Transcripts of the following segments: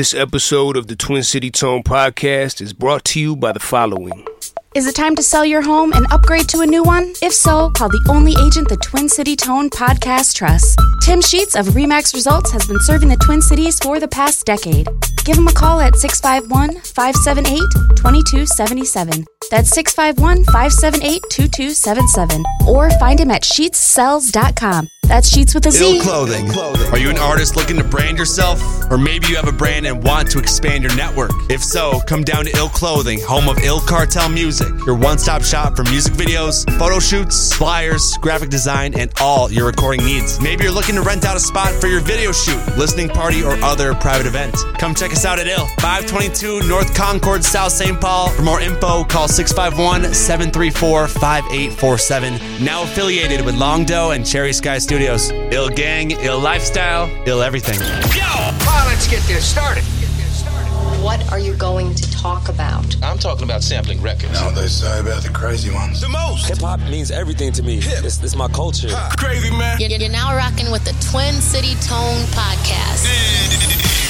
This episode of the Twin City Tone podcast is brought to you by the following. Is it time to sell your home and upgrade to a new one? If so, call the only agent the Twin City Tone podcast trusts. Tim Sheets of Remax Results has been serving the Twin Cities for the past decade. Give him a call at 651 578 2277. That's 651 578 2277. Or find him at sheetssells.com. That's Sheets with a Z. Ill Clothing. Are you an artist looking to brand yourself? Or maybe you have a brand and want to expand your network? If so, come down to Ill Clothing, home of Ill Cartel Music, your one stop shop for music videos, photo shoots, flyers, graphic design, and all your recording needs. Maybe you're looking to rent out a spot for your video shoot, listening party, or other private event. Come check us out at Ill, 522 North Concord, South St. Paul. For more info, call 651 734 5847. Now affiliated with Longdoe and Cherry Sky Studios. Ill Gang, Ill Lifestyle, Ill Everything. Yo! Well, let's get this started. What are you going to talk about? I'm talking about sampling records. Know what they say about the crazy ones? The most. Hip hop means everything to me. This, this is my culture. Crazy man. You're, you're now rocking with the Twin City Tone Podcast.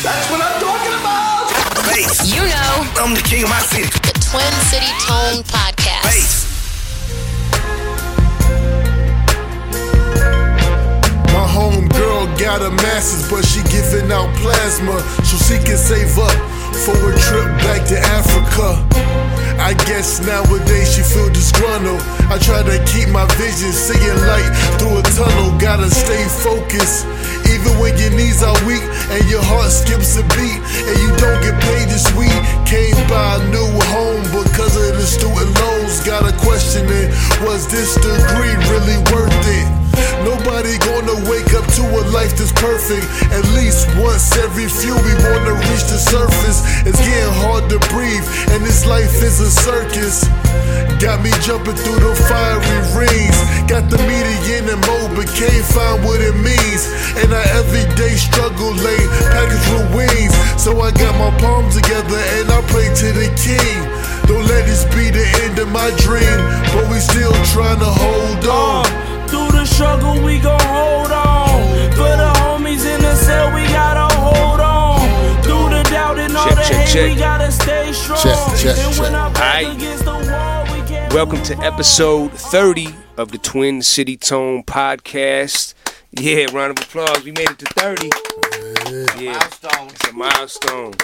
That's what I'm talking about. Bass. You know, I'm the king of my city. the Twin City Tone Podcast. Bass. Girl got a master's, but she giving out plasma so she can save up for a trip back to Africa. I guess nowadays she feel disgruntled. I try to keep my vision, seeing light through a tunnel. Gotta stay focused, even when your knees are weak and your heart skips a beat, and you don't get paid this week. Can't buy a new home because of the student loans. Gotta question it. Was this degree really worth it? Nobody gonna wake up to a life that's perfect. At least once every few, we wanna reach the surface. It's getting hard to breathe, and this life is a circus. Got me jumping through the fiery rings. Got the median and mode, but can't find what it means. And I everyday struggle late, package with wings. So I got my palms together and I pray to the king. Don't let this be the end of my dream, but we still trying to hold on. Uh. Through the struggle, we gon' hold on. For the homies in the cell, we gotta hold on. Through the doubt and all Check, the check, hate, check. we gotta stay strong. Check, check, and when check. our back against the wall, we can't Welcome to episode 30 of the Twin City Tone podcast. Yeah, round of applause. We made it to 30. Yeah, it's a milestone.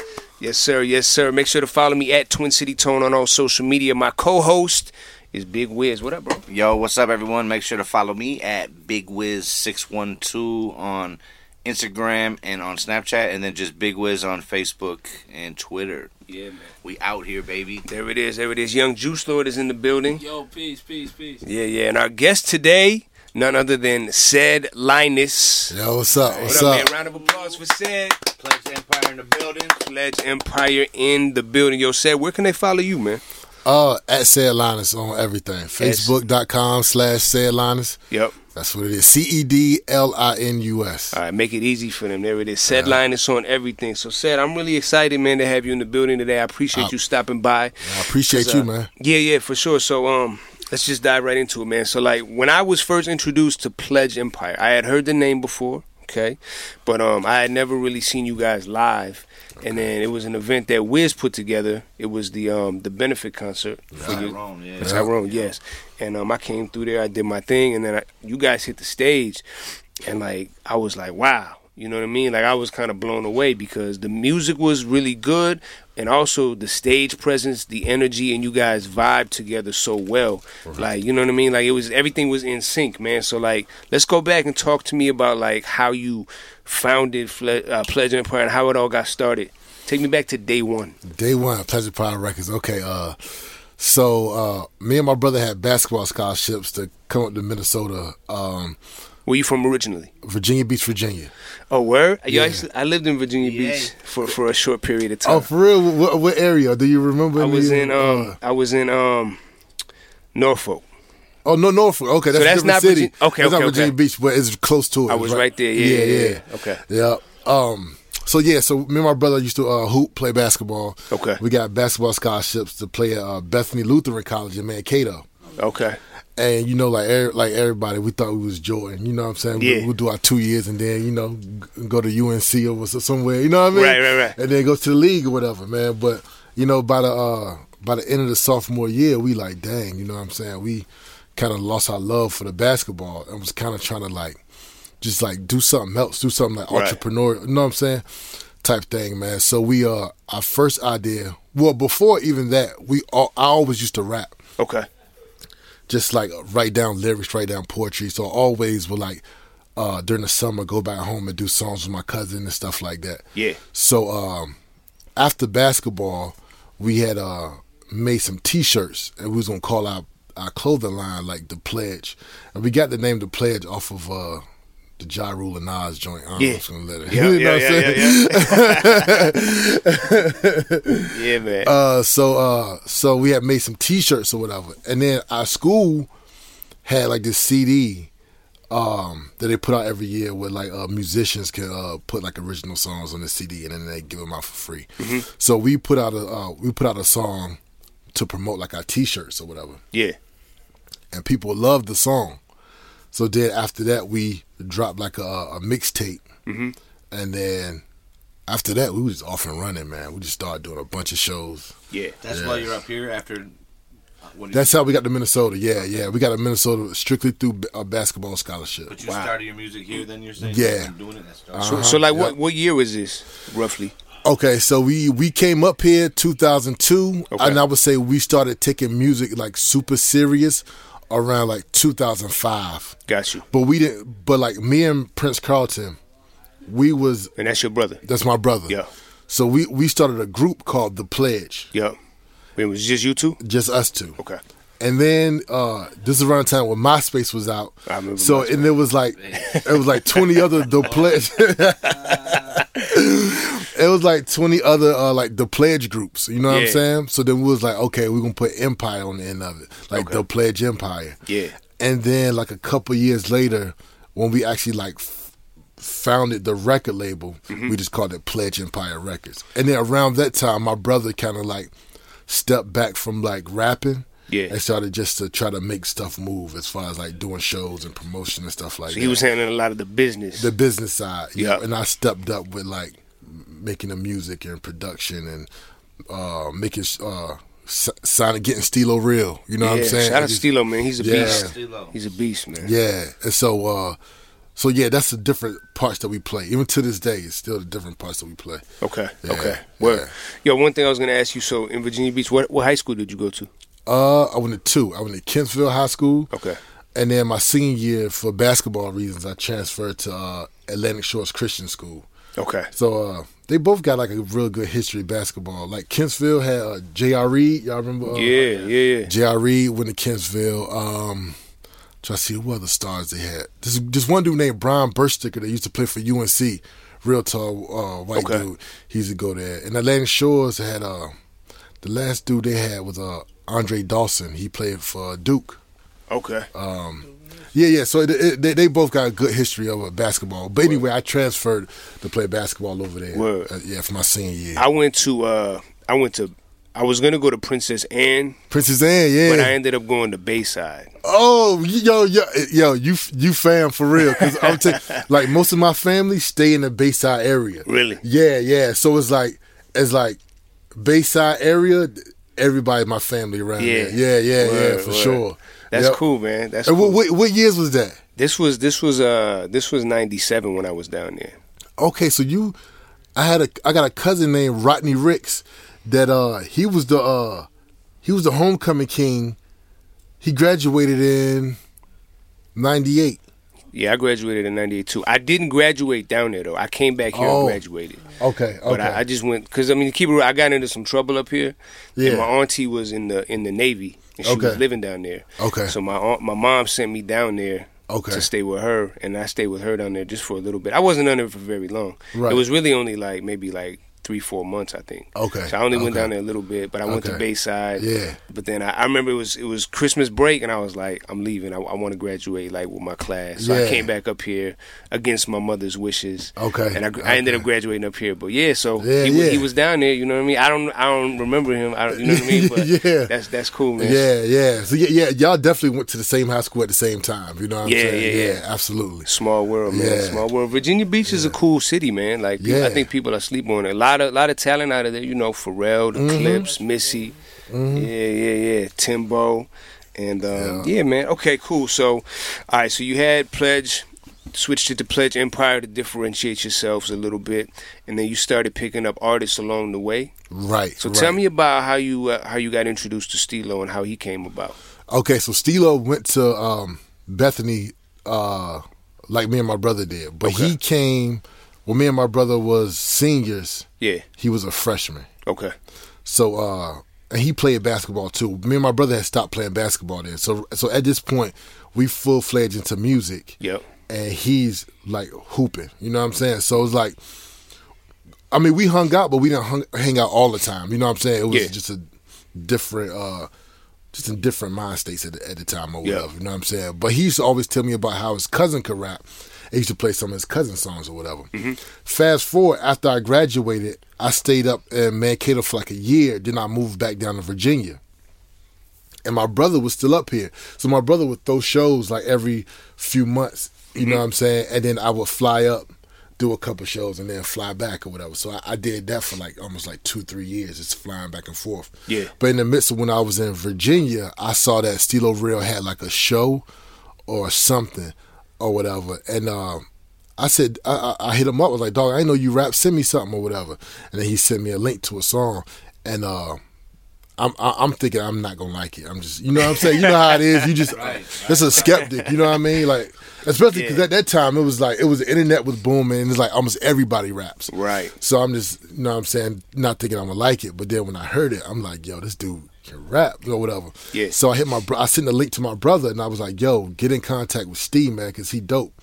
Yes, sir. Yes, sir. Make sure to follow me at Twin City Tone on all social media. My co-host is Big Wiz. What up, bro? Yo, what's up, everyone? Make sure to follow me at Big Wiz612 on Instagram and on Snapchat, and then just Big Wiz on Facebook and Twitter. Yeah, man. We out here, baby. There it is. There it is. Young Juice Lord is in the building. Yo, peace, peace, peace. Yeah, yeah. And our guest today, none other than Ced Linus. Yo, what's up? What What's up, up? man? Round of applause for Ced. Pledge Empire in the building. Pledge Empire in the building. Yo, Ced, where can they follow you, man? Uh, at Ced Linus on everything. Facebook.com slash Ced Linus. Yep. That's what it is. C E D L I N U S. All right, make it easy for them. There it is. Ced Linus on everything. So, Ced, I'm really excited, man, to have you in the building today. I appreciate you stopping by. I appreciate you, uh, man. Yeah, yeah, for sure. So, um, let's just dive right into it, man. So, like, when I was first introduced to Pledge Empire, I had heard the name before, okay, but um, I had never really seen you guys live. And then it was an event that Wiz put together. It was the um the benefit concert for you. Tyrone, yeah. Tyrone, yes. And um, I came through there. I did my thing, and then I, you guys hit the stage, and like I was like, wow. You know what I mean? Like I was kind of blown away because the music was really good, and also the stage presence, the energy, and you guys vibe together so well. Like you know what I mean? Like it was everything was in sync, man. So like, let's go back and talk to me about like how you founded Fle- uh, Pledge Empire and how it all got started. Take me back to day one. Day one, Pleasure and Power Records. Okay, uh, so uh, me and my brother had basketball scholarships to come up to Minnesota, um, Where you from originally? Virginia Beach, Virginia. Oh, where? Yo, I, Yeah. used to- I lived in Virginia Yeah. Beach for, for a short period of time. Oh, for real? What, what area? Do you remember? I was in um I was in um Norfolk. Oh no, Norfolk. Okay, that's, So a that's different not city. Virgin- okay, that's not Virginia okay. Beach, but it's close to it. I was right there. Yeah, yeah, yeah. Okay. Yeah. Um. So yeah, so me and my brother used to uh, hoop, play basketball. Okay. We got basketball scholarships to play at uh, Bethany Lutheran College in Mankato. Okay. And you know, like every, like everybody, we thought we was Jordan. You know what I'm saying? Yeah. We, we'll do our two years and then you know go to UNC or somewhere. You know what I mean? Right, right, right. And then go to the league or whatever, man. But you know, by the uh, by the end of the sophomore year, we like, dang, you know what I'm saying? We kind of lost our love for the basketball and was kind of trying to like just like do something else, do something like Right. entrepreneurial. You know what I'm saying? Type thing, man. So we uh, our first idea. Well, before even that, we all, I always used to rap Okay. Just like write down lyrics, write down poetry. So I always would like uh during the summer go back home and do songs with my cousin and stuff like that. Yeah. So um after basketball, we had uh made some T-shirts and we was gonna call our our clothing line like the Pledge, and we got the name the Pledge off of uh the Ja Rule and Nas joint. I don't Yeah. I'm gonna let it. Yeah, you know yeah, what I'm saying? Yeah, man. Uh, so uh, so we had made some T-shirts or whatever, and then our school had like this CD um, that they put out every year where like uh, musicians can uh, put like original songs on the CD and then they give them out for free. Mhm. So we put out a uh, we put out a song to promote like our T-shirts or whatever, yeah. and people loved the song. So then after that we dropped like a, a mixtape, hmm and then after that we was off and running, man. We just started doing a bunch of shows. Yeah. That's Yeah. why you're up here after. uh, What you- That's how we got to Minnesota. Yeah, yeah. We got to Minnesota strictly through a basketball scholarship. But you started your music here, then you're saying Yeah. you've doing it. That's dope. So, Uh-huh. so like, Yep. what what year was this roughly? Okay, so we we came up here 2002, Okay. and I would say we started taking music like super serious around like 2005. Got you. But we didn't. But like me and Prince Carlton, we was And that's your brother. that's my brother. Yeah. So we we started a group called the Pledge, Yeah. It was just you two. just us two. Okay. And then uh this is around the time when MySpace was out. I remember So MySpace. and there was like it was like twenty other the pledge. it was like twenty other uh like the pledge groups. You know what Yeah. I'm saying? So then we was like, okay, we're gonna put Empire on the end of it, like Okay. the Pledge Empire. Yeah. And then like a couple years later, when we actually like founded the record label, Mm-hmm. we just called it Pledge Empire Records. And then around that time, my brother kind of like stepped back from like rapping. Yeah. And started just to try to make stuff move as far as like doing shows and promotion and stuff like So that. he was handling a lot of the business. the business side. Yeah. Yeah. And I stepped up with like making the music and production and uh making uh s- signing getting Stilo real. You know yeah. what I'm saying? Shout out to Just- Stilo, man. He's a Yeah. beast. Stilo. He's a beast, man. Yeah, and so uh, so yeah, that's the different parts that we play. Even to this day, it's still the different parts that we play. Okay. Yeah, okay. Word. Yo, one thing I was gonna ask you. So in Virginia Beach, what what high school did you go to? Uh, I went to two. I went to Kempsville High School, Okay. and then my senior year, for basketball reasons, I transferred to uh, Atlantic Shores Christian School. Okay. So uh, they both got like a real good history of basketball. Like Kempsville had uh, J.R. Reid. Y'all remember? Uh, Yeah. Yeah. Yeah. J.R. Reid went to Kempsville. Um, try to see who other stars they had. This this one dude named Brian Bersticker that used to play for UNC, real tall uh, white Okay. dude. He used to go there. And Atlantic Shores had uh, the last dude they had was uh, Andre Dawkins. He played for Duke. Okay. Um, yeah, yeah. So it, it, they, they both got a good history of uh, basketball. But anyway, I transferred to play basketball over there. Word. Uh, yeah, for my senior year. I went to. uh I went to. I was gonna go to Princess Anne, Princess Anne, yeah. but I ended up going to Bayside. Oh, yo, yo, yo, you you fam for real? Because I'm t- like most of my family stay in the Bayside area. Really? Yeah, yeah. So it's like it's like Bayside area. Everybody, in my family around Yeah. there. Yeah, yeah, yeah, for word. sure. That's Yep. cool, man. That's cool. what, what what years was that? This was this was uh this was ninety seven when I was down there. Okay, so you, I had a I got a cousin named Rodney Ricks that uh he was the uh he was the homecoming king. He graduated in '98. Yeah, I graduated in '98 too. I didn't graduate down there though. I came back here Oh. and graduated. Okay, But. I, I just went because I mean, to keep it, real, I got into some trouble up here. Yeah. And my auntie was in the in the Navy, and she was living down there. Okay. So my aunt, my mom sent me down there. Okay. To stay with her, and I stayed with her down there just for a little bit. I wasn't on there for very long. Right. It was really only like maybe like three, four months, I think. Okay. So I only went down there a little bit, but I went to Bayside. Yeah. But then I, I remember it was it was Christmas break, and I was like, I'm leaving. I, I want to graduate like with my class. So I came back up here against my mother's wishes. Okay, And I, gr- I ended up graduating up here. But yeah, so Yeah, he, yeah. he was down there. You know what I mean? I don't I don't remember him. I don't, you know what I mean? But Yeah. that's that's cool, man. Yeah, yeah. So yeah, yeah, y'all definitely went to the same high school at the same time. You know what I'm Yeah, saying? yeah, yeah. absolutely. Small world, man. Yeah. Small world. Virginia Beach is a cool city, man. Like Yeah. I think people are sleeping on it. A lot of lot of talent out of there. You know, Pharrell, the Mhm. Clipse, Missy, Mhm. yeah, yeah, yeah, Timbo, and um, yeah. man. Okay, cool. So, all right. So you had Pledge, switched it to Pledge Empire to differentiate yourselves a little bit, and then you started picking up artists along the way. Right. So right. tell me about how you uh, how you got introduced to Stilo and how he came about. Okay, so Stilo went to um, Bethany uh, like me and my brother did, but he came when me and my brother was seniors. Yeah. He was a freshman. Okay. So uh, and he played basketball too. Me and my brother had stopped playing basketball then. So so at this point, we full fledged into music. Yep. And he's like hooping. You know what I'm saying? So it's like. I mean, we hung out, but we didn't hung, hang out all the time. You know what I'm saying? It was Yeah. just a different, uh, just in different mind states at the, at the time or whatever. You know what I'm saying? But he used to always tell me about how his cousin could rap. He used to play some of his cousin songs or whatever. Mm-hmm. Fast forward, after I graduated, I stayed up in Mankato for like a year. Then I moved back down to Virginia. And my brother was still up here. So my brother would throw shows like every few months. You Mm-hmm. know what I'm saying? And then I would fly up, do a couple shows, and then fly back or whatever. So I, I did that for like almost like two, three years, just flying back and forth. Yeah. But in the midst of when I was in Virginia, I saw that Stilo Real had like a show or something or whatever. And um, I said, I, I I hit him up. I was like, dog, I know you rap. Send me something or whatever. And then he sent me a link to a song. And uh, I'm I- I'm thinking I'm not gonna like it. I'm just you know what I'm saying. You know how it is. You just just a skeptic. You know what I mean? Like especially because at that time it was like it was the internet was booming and it's like almost everybody raps. Right. So I'm just you know what I'm saying not thinking I'm gonna like it. But then when I heard it, I'm like, yo, this dude can rap or whatever. Yeah. So I hit my bro- I sent a link to my brother and I was like, yo, get in contact with Steve man because he dope.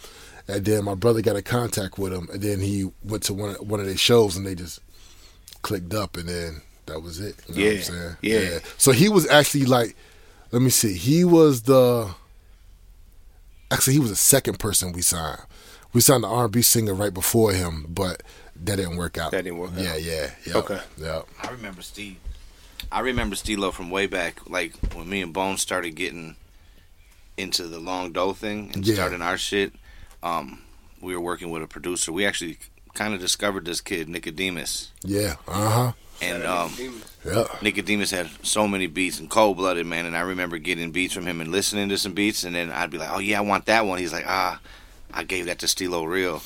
And then my brother got in contact with him and then he went to one of, one of their shows and they just clicked up and then that was it. You know what I'm Yeah, saying? yeah. So he was actually like, let me see, he was the, actually he was the second person we signed. We signed the R&B singer right before him, but that didn't work out. That didn't work Yeah, out. yeah, yeah. Okay. Yeah. I remember Steve. I remember Stilo from way back, like when me and Bones started getting into the long dough thing and Yeah. starting our shit. Um, we were working with a producer. We actually kind of discovered this kid Nicodemus, Yeah. Uh huh. and um, Yeah. Nicodemus had so many beats and cold blooded man. And I remember getting beats from him and listening to some beats, and then I'd be like, "Oh yeah, I want that one." He's like, "Ah, I gave that to Stilo Real."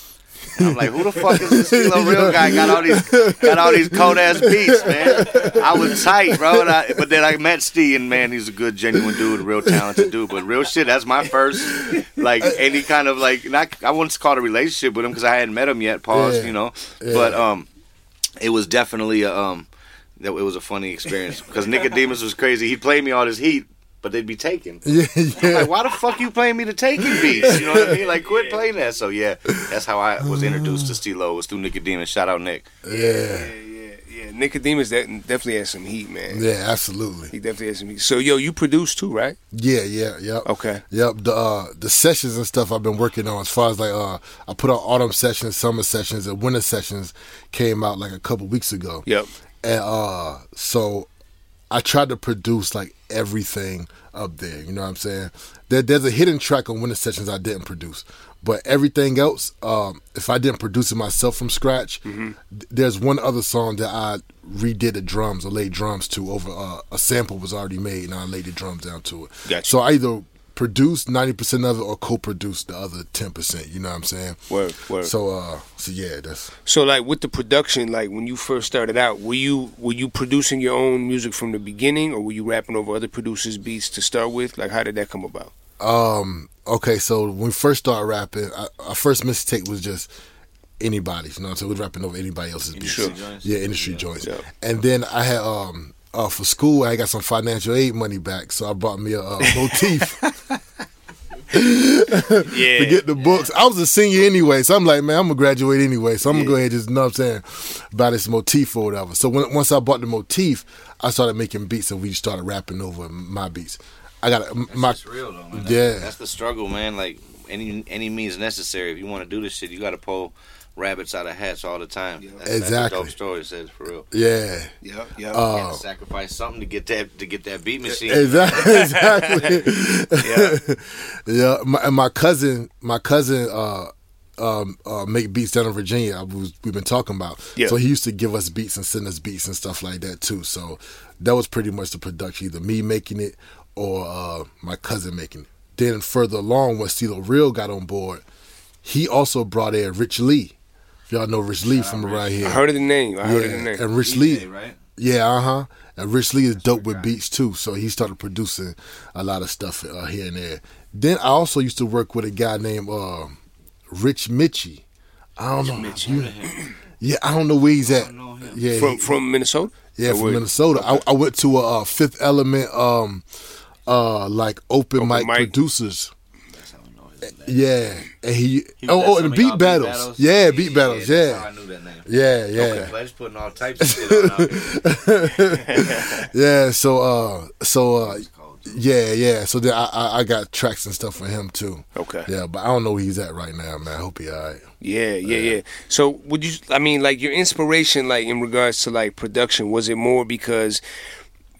And I'm like, "Who the fuck is this Real guy? Got all these, got all these cold ass beats, man." I was tight, bro. And I, but then I met Steve, and man, he's a good, genuine dude, real talented dude. But real shit, that's my first, like any kind of like, not I wouldn't call it a relationship with him because I hadn't met him yet. Pause, Yeah. you know. Yeah. But um, it was definitely a um that it was a funny experience because Nicodemus was crazy. He played me all this heat, but they'd be taken. Yeah, I'm yeah. like, why the fuck you playing me the taking beats? You know what I mean? Like, quit playing that. So yeah, that's how I was introduced to Stilo. Was through Nicodemus. Shout out Nick. Yeah. Yeah, yeah, yeah. Nicodemus that definitely has some heat, man. Yeah, absolutely. He definitely has some heat. So yo, you produce too, right? Yeah, yeah, yep. Okay. Yep. The uh, the sessions and stuff I've been working on as far as like uh I put out autumn sessions, summer sessions, and winter sessions came out like a couple weeks ago. Yep. And uh so I tried to produce like everything up there, you know what I'm saying? There, there's a hidden track on winter sessions I didn't produce. But everything else, um, if I didn't produce it myself from scratch, Mm-hmm. th- there's one other song that I redid the drums or laid drums to over uh, a sample was already made and I laid the drums down to it. Gotcha. So I either produced 90% of it or co-produced the other 10%, you know what I'm saying? Word, word. So uh so yeah, that's So like with the production, like when you first started out, were you were you producing your own music from the beginning, or were you rapping over other producers' beats to start with? Like how did that come about? Um. Okay. So when we first started rapping, I, our first mistake was just anybody's. You know, i so We're rapping over anybody else's beats. Sure. Yeah, industry joints. Yeah. And then I had um uh, for school, I got some financial aid money back, so I bought me a, uh motif. Yeah. to get the books. I was a senior anyway, so I'm like, man, I'm gonna graduate anyway, so I'm gonna go ahead and just you know what I'm saying buy this motif or whatever. So when, once I bought the motif, I started making beats and we started rapping over my beats. I got my It's real though, man. That's, yeah. that's the struggle, man. Like any any means necessary. If you want to do this shit, you got to pull rabbits out of hats all the time. That's, That's Exactly. a dope story. Says for real. Yeah. Yeah, yeah. You Uh, gotta sacrifice something to get that to get that beat machine. Exactly. exactly. yeah. My, and my cousin, my cousin, uh, um, uh, make beats down in Virginia. I was, we've been talking about. Yeah. So he used to give us beats and send us beats and stuff like that too. So that was pretty much the production, either me making it or uh, my cousin making it. Then further along, when Stilo Real got on board, he also brought in Rich Lee. If y'all know Rich Lee from around here. I heard of the name. I heard of the Yeah, name. And Rich Lee, Yeah, uh huh. And Rich Lee is dope with beats too, so he started producing a lot of stuff uh, here and there. Then I also used to work with a guy named uh, Rich Mitchie. I don't know. You- yeah, I don't know where he's at. Yeah, From he- from Minnesota. yeah, from where- Minnesota. I, I went to a uh, Fifth Element, um, uh, like open, Open mic, mic. producers. Yeah, and he, He oh, oh, and beat of y'all battles. Yeah, beat battles. that's Yeah, how I knew that name. yeah, yeah. Okay. But just putting all types of shit on yeah, so uh so uh yeah, yeah. So then I, I I got tracks and stuff for him too. Okay. Yeah, but I don't know where he's at right now, man. I hope he alright. Yeah, yeah, yeah. So would you? I mean, like your inspiration, like in regards to like production, was it more because,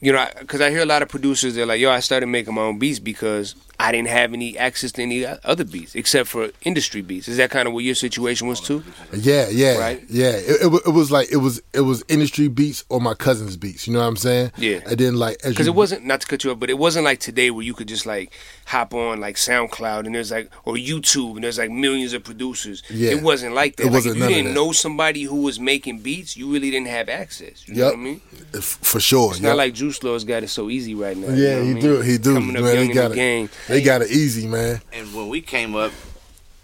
you know, because I hear a lot of producers they're like, yo, I started making my own beats because I didn't have any access to any other beats except for industry beats. Is that kind of what your situation was too? Yeah, yeah, Right. yeah. It, it, it was like it was it was industry beats or my cousin's beats. You know what I'm saying? Yeah. And then like Because you, it wasn't not to cut you off, but it wasn't like today where you could just like hop on like SoundCloud and there's like or YouTube and there's like millions of producers. Yeah. It wasn't like that. It wasn't if you didn't know somebody who was making beats, you really didn't have access. You know what I mean? F- for sure. It's yep. not like Juice Lord's got it so easy right now. you know yeah, I he mean? do. He do. Coming up man, young they in got the it. They got it easy, man. And when we came up,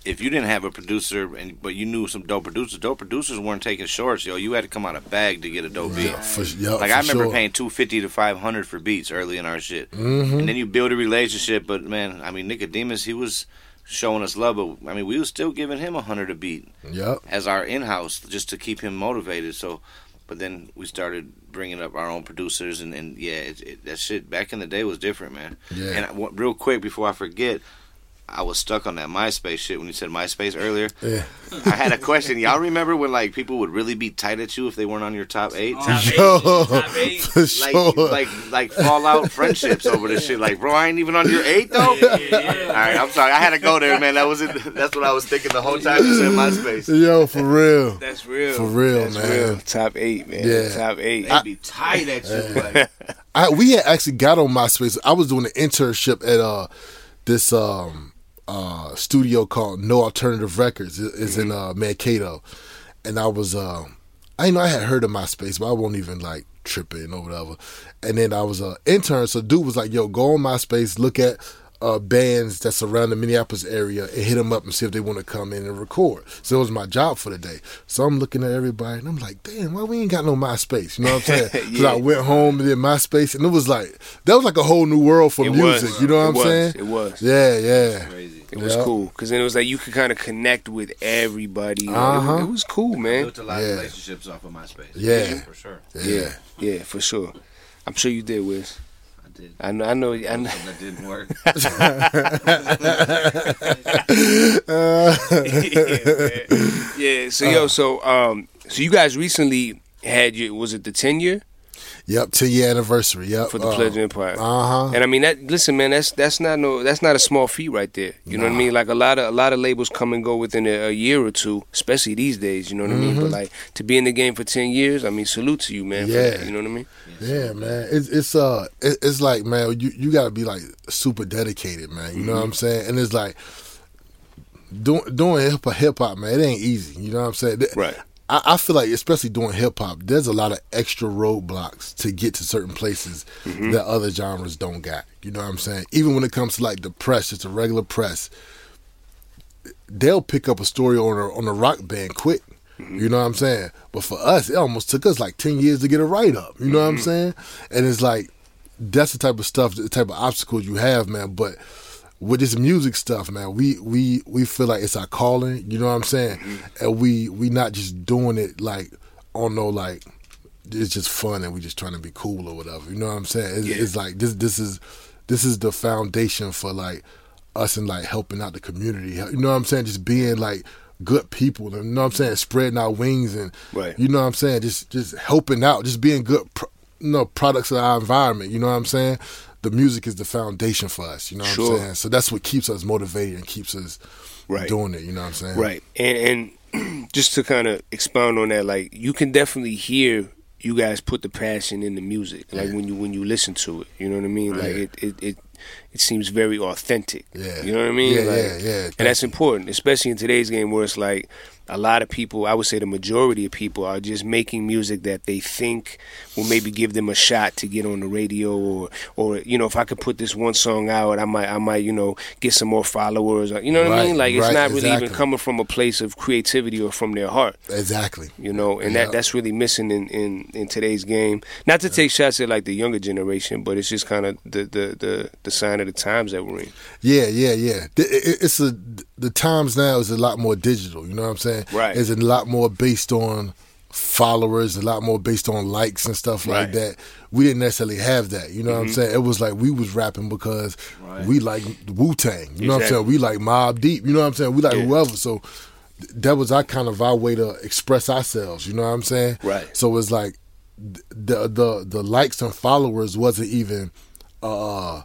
if you didn't have a producer, and but you knew some dope producers, dope producers weren't taking shorts. Yo, you had to come out of bag to get a dope beat. For, yep, like I remember sure. paying two fifty to five hundred for beats early in our shit, Mhm. and then you build a relationship. But man, I mean, Nicodemus, he was showing us love, but I mean, we was still giving him a hundred a beat Yep. as our in house just to keep him motivated. So, but then we started bringing up our own producers, and, and yeah, it, it, that shit back in the day was different, man. Yeah. And I, real quick before I forget. I was stuck on that MySpace shit when you said MySpace earlier. Yeah. I had a question. Y'all remember when like people would really be tight at you if they weren't on your top eight? Top Yo, for like, sure. like, like fallout friendships over this shit. Like, bro, I ain't even on your eight though. All right, I'm sorry. I had to go there, man. That was it. That's what I was thinking the whole time you said MySpace. Yo, for real. That's real. For real, That's man. real. Top eight, man. Yeah. Top eight. They be tight at you. Like, I we had actually got on MySpace. I was doing an internship at uh this um uh studio called No Alternative Records. It- It's in uh Mankato, and I was uh I know I had heard of MySpace, but I won't even like tripping or whatever. And then I was a intern, so dude was like, "Yo, go on MySpace, look at." Uh, bands that's around the Minneapolis area and hit them up and see if they want to come in and record. So it was my job for the day. So I'm looking at everybody and I'm like, damn, why we ain't got no MySpace? You know what I'm saying? So I went home and did MySpace and it was like that was like a whole new world for It music. was. You know what It I'm was. saying? It was. Yeah, yeah. It was Yeah. cool because then it was like you could kind of connect with everybody. It, Uh-huh. was, it was cool, man. built a lot Yeah. of relationships off of MySpace. Yeah. for sure. Yeah, yeah, for sure. I'm sure you did, Wiz. I did. I know. I know. I know. That didn't work. yeah, yeah. So yo, so um, so you guys recently had your was it the ten year Yep, 10 year anniversary. Yep. for the Pledge of Empire? Uh huh. And I mean that. Listen, man, that's that's not no that's not a small feat right there. You know what I mean? Like a lot of a lot of labels come and go within a, a year or two, especially these days. You know what I mean? But like to be in the game for ten years, I mean, salute to you, man. Yeah. that, you know what I mean? Yeah, man. It's it's uh it, it's like man, you you gotta be like super dedicated, man. You know what I'm saying? And it's like doing doing hip hop, man. It ain't easy. You know what I'm saying? Right. I, I feel like especially doing hip hop, there's a lot of extra roadblocks to get to certain places mm-hmm. that other genres don't got. You know what I'm saying? Even when it comes to like the press, just a regular press, they'll pick up a story on a on a rock band quick. Mm-hmm. You know what I'm saying? But for us, it almost took us like ten years to get a write up. You know what I'm mm-hmm. saying? And it's like that's the type of stuff, the type of obstacles you have, man. But with this music stuff, man, we we we feel like it's our calling. You know what I'm saying? Mm-hmm. And we we not just doing it like on no like it's just fun and we just trying to be cool or whatever. You know what I'm saying? It's, Yeah. it's like this this is this is the foundation for like us and like helping out the community. You know what I'm saying? Just being like good people and you know what I'm saying, spreading our wings and Right. you know what I'm saying, just just helping out, just being good pro- you know, products of our environment, you know what I'm saying? The music is the foundation for us, you know what Sure. I'm saying? So that's what keeps us motivated and keeps us Right. doing it, you know what I'm saying? Right. And and just to kind of expound on that, like you can definitely hear you guys put the passion in the music. Like when you when you listen to it. You know what I mean? Like Yeah. it, it, it it seems very authentic. Yeah. You know what I mean? Yeah, Like, yeah, yeah. And that's important, especially in today's game where it's like a lot of people, I would say the majority of people are just making music that they think will maybe give them a shot to get on the radio or or you know, if I could put this one song out, I might I might, you know, get some more followers. Or, you know what I mean? Like it's right, not really even coming from a place of creativity or from their heart. Exactly. You know, and Yeah. that that's really missing in, in, in today's game. Not to take shots at like the younger generation, but it's just kind of the, the, the, the sign of the times that we're in. Yeah, yeah, yeah. It's a the times now is a lot more digital. You know what I'm saying? Right. It's a lot more based on followers, a lot more based on likes and stuff like Right. that. We didn't necessarily have that. You know what I'm Mhm. saying? It was like we was rapping because we like Wu Tang. You know what I'm saying? We like Mobb Deep. You know what I'm saying? We like Yeah. whoever. So that was our kind of our way to express ourselves. You know what I'm saying? Right. So it's like the the the likes and followers wasn't even uh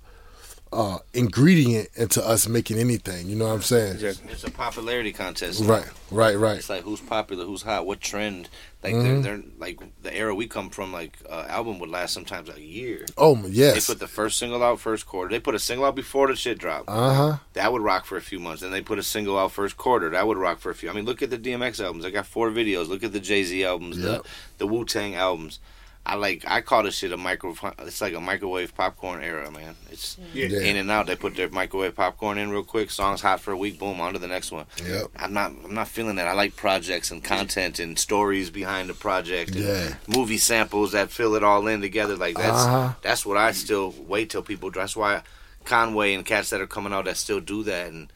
uh ingredient into us making anything. You know what I'm saying? It's a popularity contest. Right, right, right. It's like who's popular, who's hot, what trend. Like Mhm. they're, they're like the era we come from. Like uh, album would last sometimes a year. Oh my- yes. They put the first single out first quarter. They put a single out before the shit dropped. Uh huh. That would rock for a few months. Then they put a single out first quarter. That would rock for a few. I mean, look at the DMX albums. I got four videos. Look at the Jay Z albums. Yep. The the Wu Tang albums. I like. I call this shit a micro. It's like a microwave popcorn era, man. It's Yeah. in and out. They put their microwave popcorn in real quick. Songs hot for a week. Boom, on to the next one. Yep. I'm not. I'm not feeling that. I like projects and content and stories behind the project. And Yeah. Movie samples that fill it all in together. Like that's Uh-huh. that's what I still wait till people. That's why Conway and cats that are coming out that still do that, and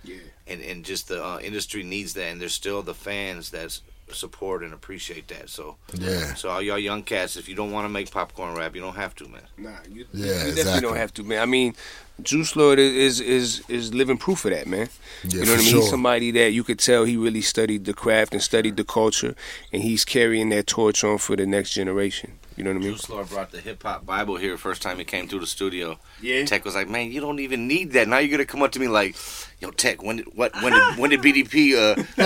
and and just the uh, industry needs that, and there's still the fans that support and appreciate that. So Yeah. So all y'all young cats, if you don't want to make popcorn rap, you don't have to, man. Nah, you, Yeah, you definitely exactly. don't have to, man. I mean, Juice Lord is is is living proof of that, man. Yeah, you know what I mean? sure. He's somebody that you could tell he really studied the craft and studied the culture, and he's carrying that torch on for the next generation. You know what I mean? Juice Lord brought the hip hop Bible here first time he came through the studio. Yeah. Tech was like, "Man, you don't even need that. Now you're gonna come up to me like, yo, Tech, when did what when did when did BDP uh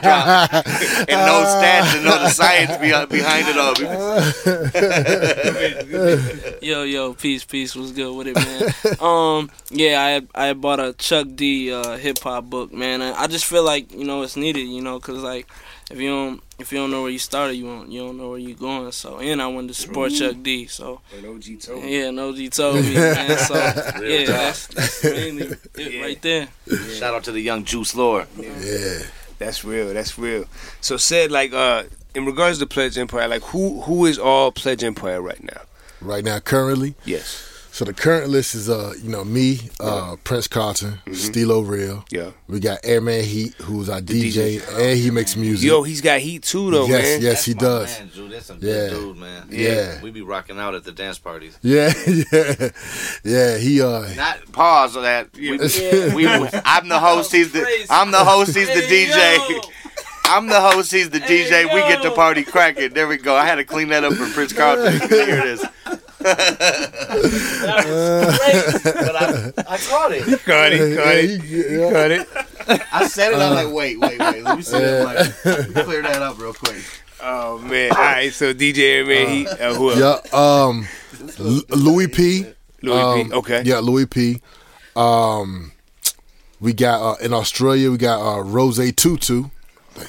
drop? and no stats and no the science behind, behind it all." yo, yo, peace, peace. What's good with it, man? um, yeah, I I bought a Chuck D uh, hip hop book, man. I, I just feel like you know it's needed, you know, cause like if you don't if you don't know where you started, you won't you don't know where you're going. So and I wanted to support True. Chuck D. So And OG told yeah, and OG told me, man. So Real yeah, that's, that's mainly it right there. Shout out to the young Juice Lord. Yeah. That's real. That's real. So Ced like uh in regards to Pledge Empire, like who who is all Pledge Empire right now? Right now, currently. Yes. So the current list is uh, you know, me, uh, Prince Carlton, Stilo Real. Mm-hmm. Yeah. We got Airman Heat, who's our DJ, DJ. and he makes music. Yo, he's got heat too though, yes, man. yes, he my does. Man, Jude, that's some Yeah. good dude, man. Yeah. we be rocking out at the dance parties. Yeah, yeah, yeah. He uh, Not pause on that. We, Yeah. we, I'm the host. He's the. I'm the host. He's the DJ. I'm the host. He's the DJ. We get the party cracking. There we go. I had to clean that up for Prince Carlton. Here it is. But I, I caught it. Caught it, caught Yeah, it. he- yeah. Caught it. I said it. I'm like, wait, wait, wait. Let me see that. Like, let clear that up real quick. Oh man. All right, so DJ Airman Heat, uh, who else? yeah, um, L- Louis P. Louis um, P. Okay. Yeah, Louis P. Um, we got uh, in Australia. We got uh, Rose Tutu.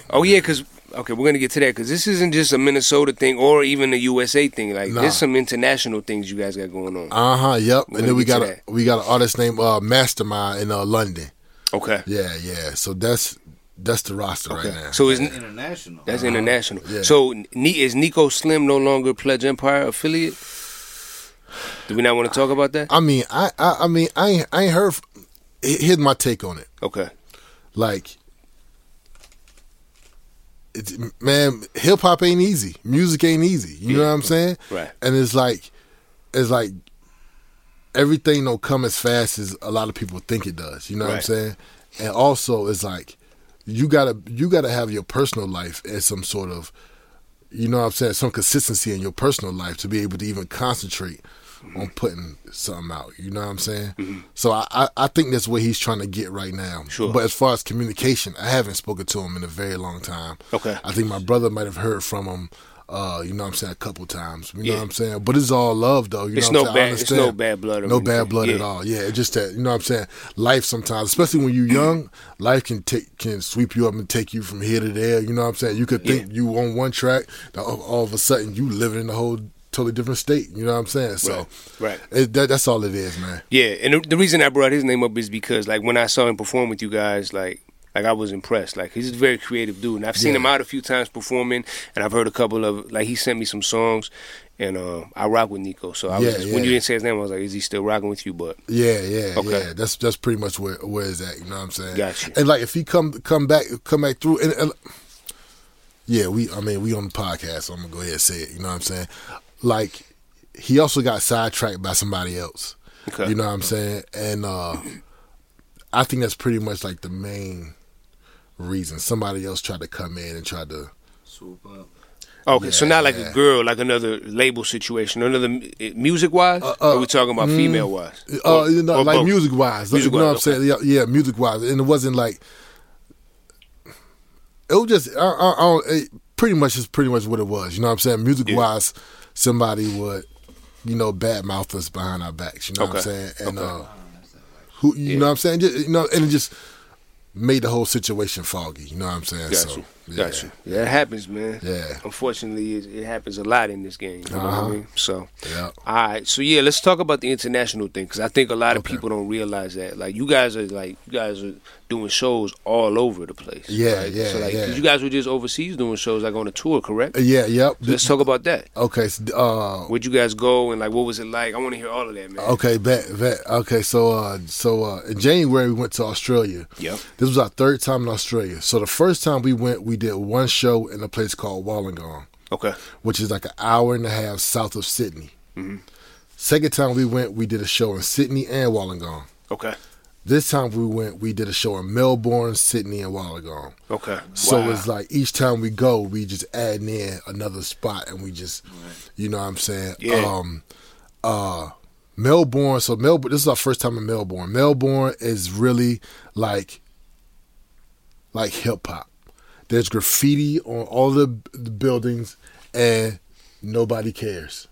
Oh yeah, because okay, we're gonna get to that because this isn't just a Minnesota thing or even a USA thing. Like Nah. there's some international things you guys got going on. Uh huh. Yep. We're and then we got to a, we got an artist named uh, Mastermind in uh, London. Okay. Yeah, yeah. So that's that's the roster right now. So is International. that's international. Yeah. So Ni- is Nico Slim no longer Pledge Empire affiliate? Do we not want to talk about that? I mean, I, I, I mean, I, ain't, I ain't heard. f- here's my take on it. Okay. Like, it's, man, hip hop ain't easy. Music ain't easy. You know what I'm saying? Right. And it's like, it's like everything don't come as fast as a lot of people think it does. You know what I'm saying? And also, it's like you gotta you gotta have your personal life as some sort of, you know what I'm saying, some consistency in your personal life to be able to even concentrate on putting something out. You know what I'm saying? So I, I I think that's what he's trying to get right now. Sure. But as far as communication, I haven't spoken to him in a very long time. Okay. I think my brother might have heard from him. Uh, you know what I'm saying, a couple times. You know what I'm saying? But it's all love though. You It's know no what I'm saying? Bad- it's no bad blood No anything. bad blood at all. Yeah, it's just that you know what I'm saying. Life sometimes, especially when you're young, life can take can sweep you up and take you from here to there. You know what I'm saying? You could think you on one track, all, all of a sudden you living in a whole totally different state. You know what I'm saying? So, Right. It, that, that's all it is, man. Yeah, and the, the reason I brought his name up is because like when I saw him perform with you guys, like like I was impressed. Like he's a very creative dude, and I've seen Yeah. him out a few times performing, and I've heard a couple of like he sent me some songs, and uh, I rock with Nico. So I was Yeah, just, yeah. when you didn't say his name, I was like, is he still rocking with you? But Yeah, yeah, Okay. yeah. That's that's pretty much where where is that. You know what I'm saying? Got you. And like if he come come back come back through and, and yeah, we I mean we on the podcast, so I'm gonna go ahead and say it. You know what I'm saying? Like he also got sidetracked by somebody else. Okay. You know what I'm saying? And uh I think that's pretty much like the main reason. Somebody else tried to come in and tried to swoop up. okay, so Yeah, not like yeah. a girl, like another label situation, another music wise. uh, or we talking about mm, female wise? Uh, you know, like both? music wise. You know what I'm Music-wise, saying? Yeah, yeah music wise. And it wasn't like it was just I, I, I it pretty much is pretty much what it was. You know what I'm saying? Music wise, somebody would you know badmouth us behind our backs. You know what I'm saying? And Okay. uh, who you know what I'm saying? Just, you know, and it just made the whole situation foggy. You know what I'm saying? Got so, you. Yeah. Got you. Yeah, it happens, man. Yeah. Unfortunately, it, it happens a lot in this game. You know what Uh-huh. I mean? So, Yeah. all right. So yeah, let's talk about the international thing because I think a lot of people don't realize that. Like, you guys are like, you guys are doing shows all over the place. Yeah, right? yeah, So like, yeah. you guys were just overseas doing shows, like on a tour, correct? Uh, Yeah, yep. So let's talk about that. Okay, so, uh, Where'd you guys go and like what was it like? I want to hear all of that, man. Okay, bet, bet. Okay, so uh, so uh, in January we went to Australia. Yep. This was our third time in Australia. So the first time we went, we did one show in a place called Wollongong, Okay. which is like an hour and a half south of Sydney. Mhm. Second time we went, we did a show in Sydney and Wollongong. Okay. This time we went, we did a show in Melbourne, Sydney, and Wollongong. Okay. So Wow. it's like each time we go, we just add in another spot, and we just, you know, what I'm saying, Yeah. um, uh, Melbourne. So Melbourne, this is our first time in Melbourne. Melbourne is really like, like hip hop. There's graffiti on all the, the buildings, and nobody cares.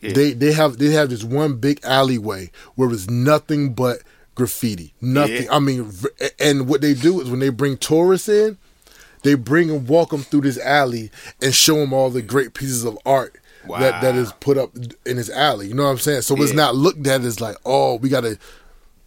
They they have they have this one big alleyway where it's nothing but graffiti. Nothing. Yeah. I mean, and what they do is when they bring tourists in, they bring and walk them through this alley and show them all the great pieces of art that that Wow. is put up in this alley. You know what I'm saying? So it's not looked at as like, oh, we got to,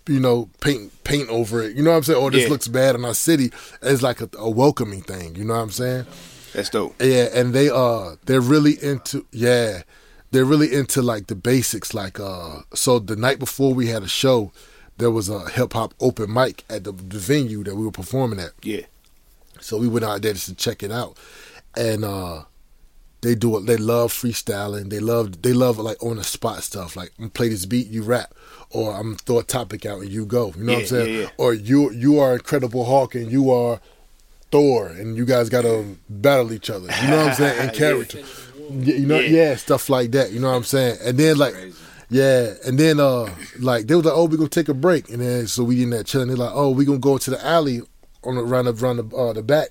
you know, paint paint over it. You know what I'm saying? Oh, this Yeah. looks bad in our city. It's like a, a welcoming thing. You know what I'm saying? That's dope. Yeah, and they uh they're really into yeah. They're really into like the basics like uh so the night before we had a show there was a hip hop open mic at the, the venue that we were performing at. Yeah. So we went out there just to check it out. And uh they do it they love freestyling. They love they love like on the spot stuff. Like I'm play this beat, you rap. Or I'm throw a topic out and you go. You know what I'm saying? yeah, yeah. Or you you are Incredible Hulk and you are Thor and you guys gotta battle each other. You know what I'm saying? In character. Yeah, you know, Yeah. yeah. stuff like that. You know what I'm saying? And then like, yeah, and then uh, like they was like, oh, we gonna take a break, and then so we in that chilling. They're like, oh, we gonna go to the alley on the around the around the, uh, the back.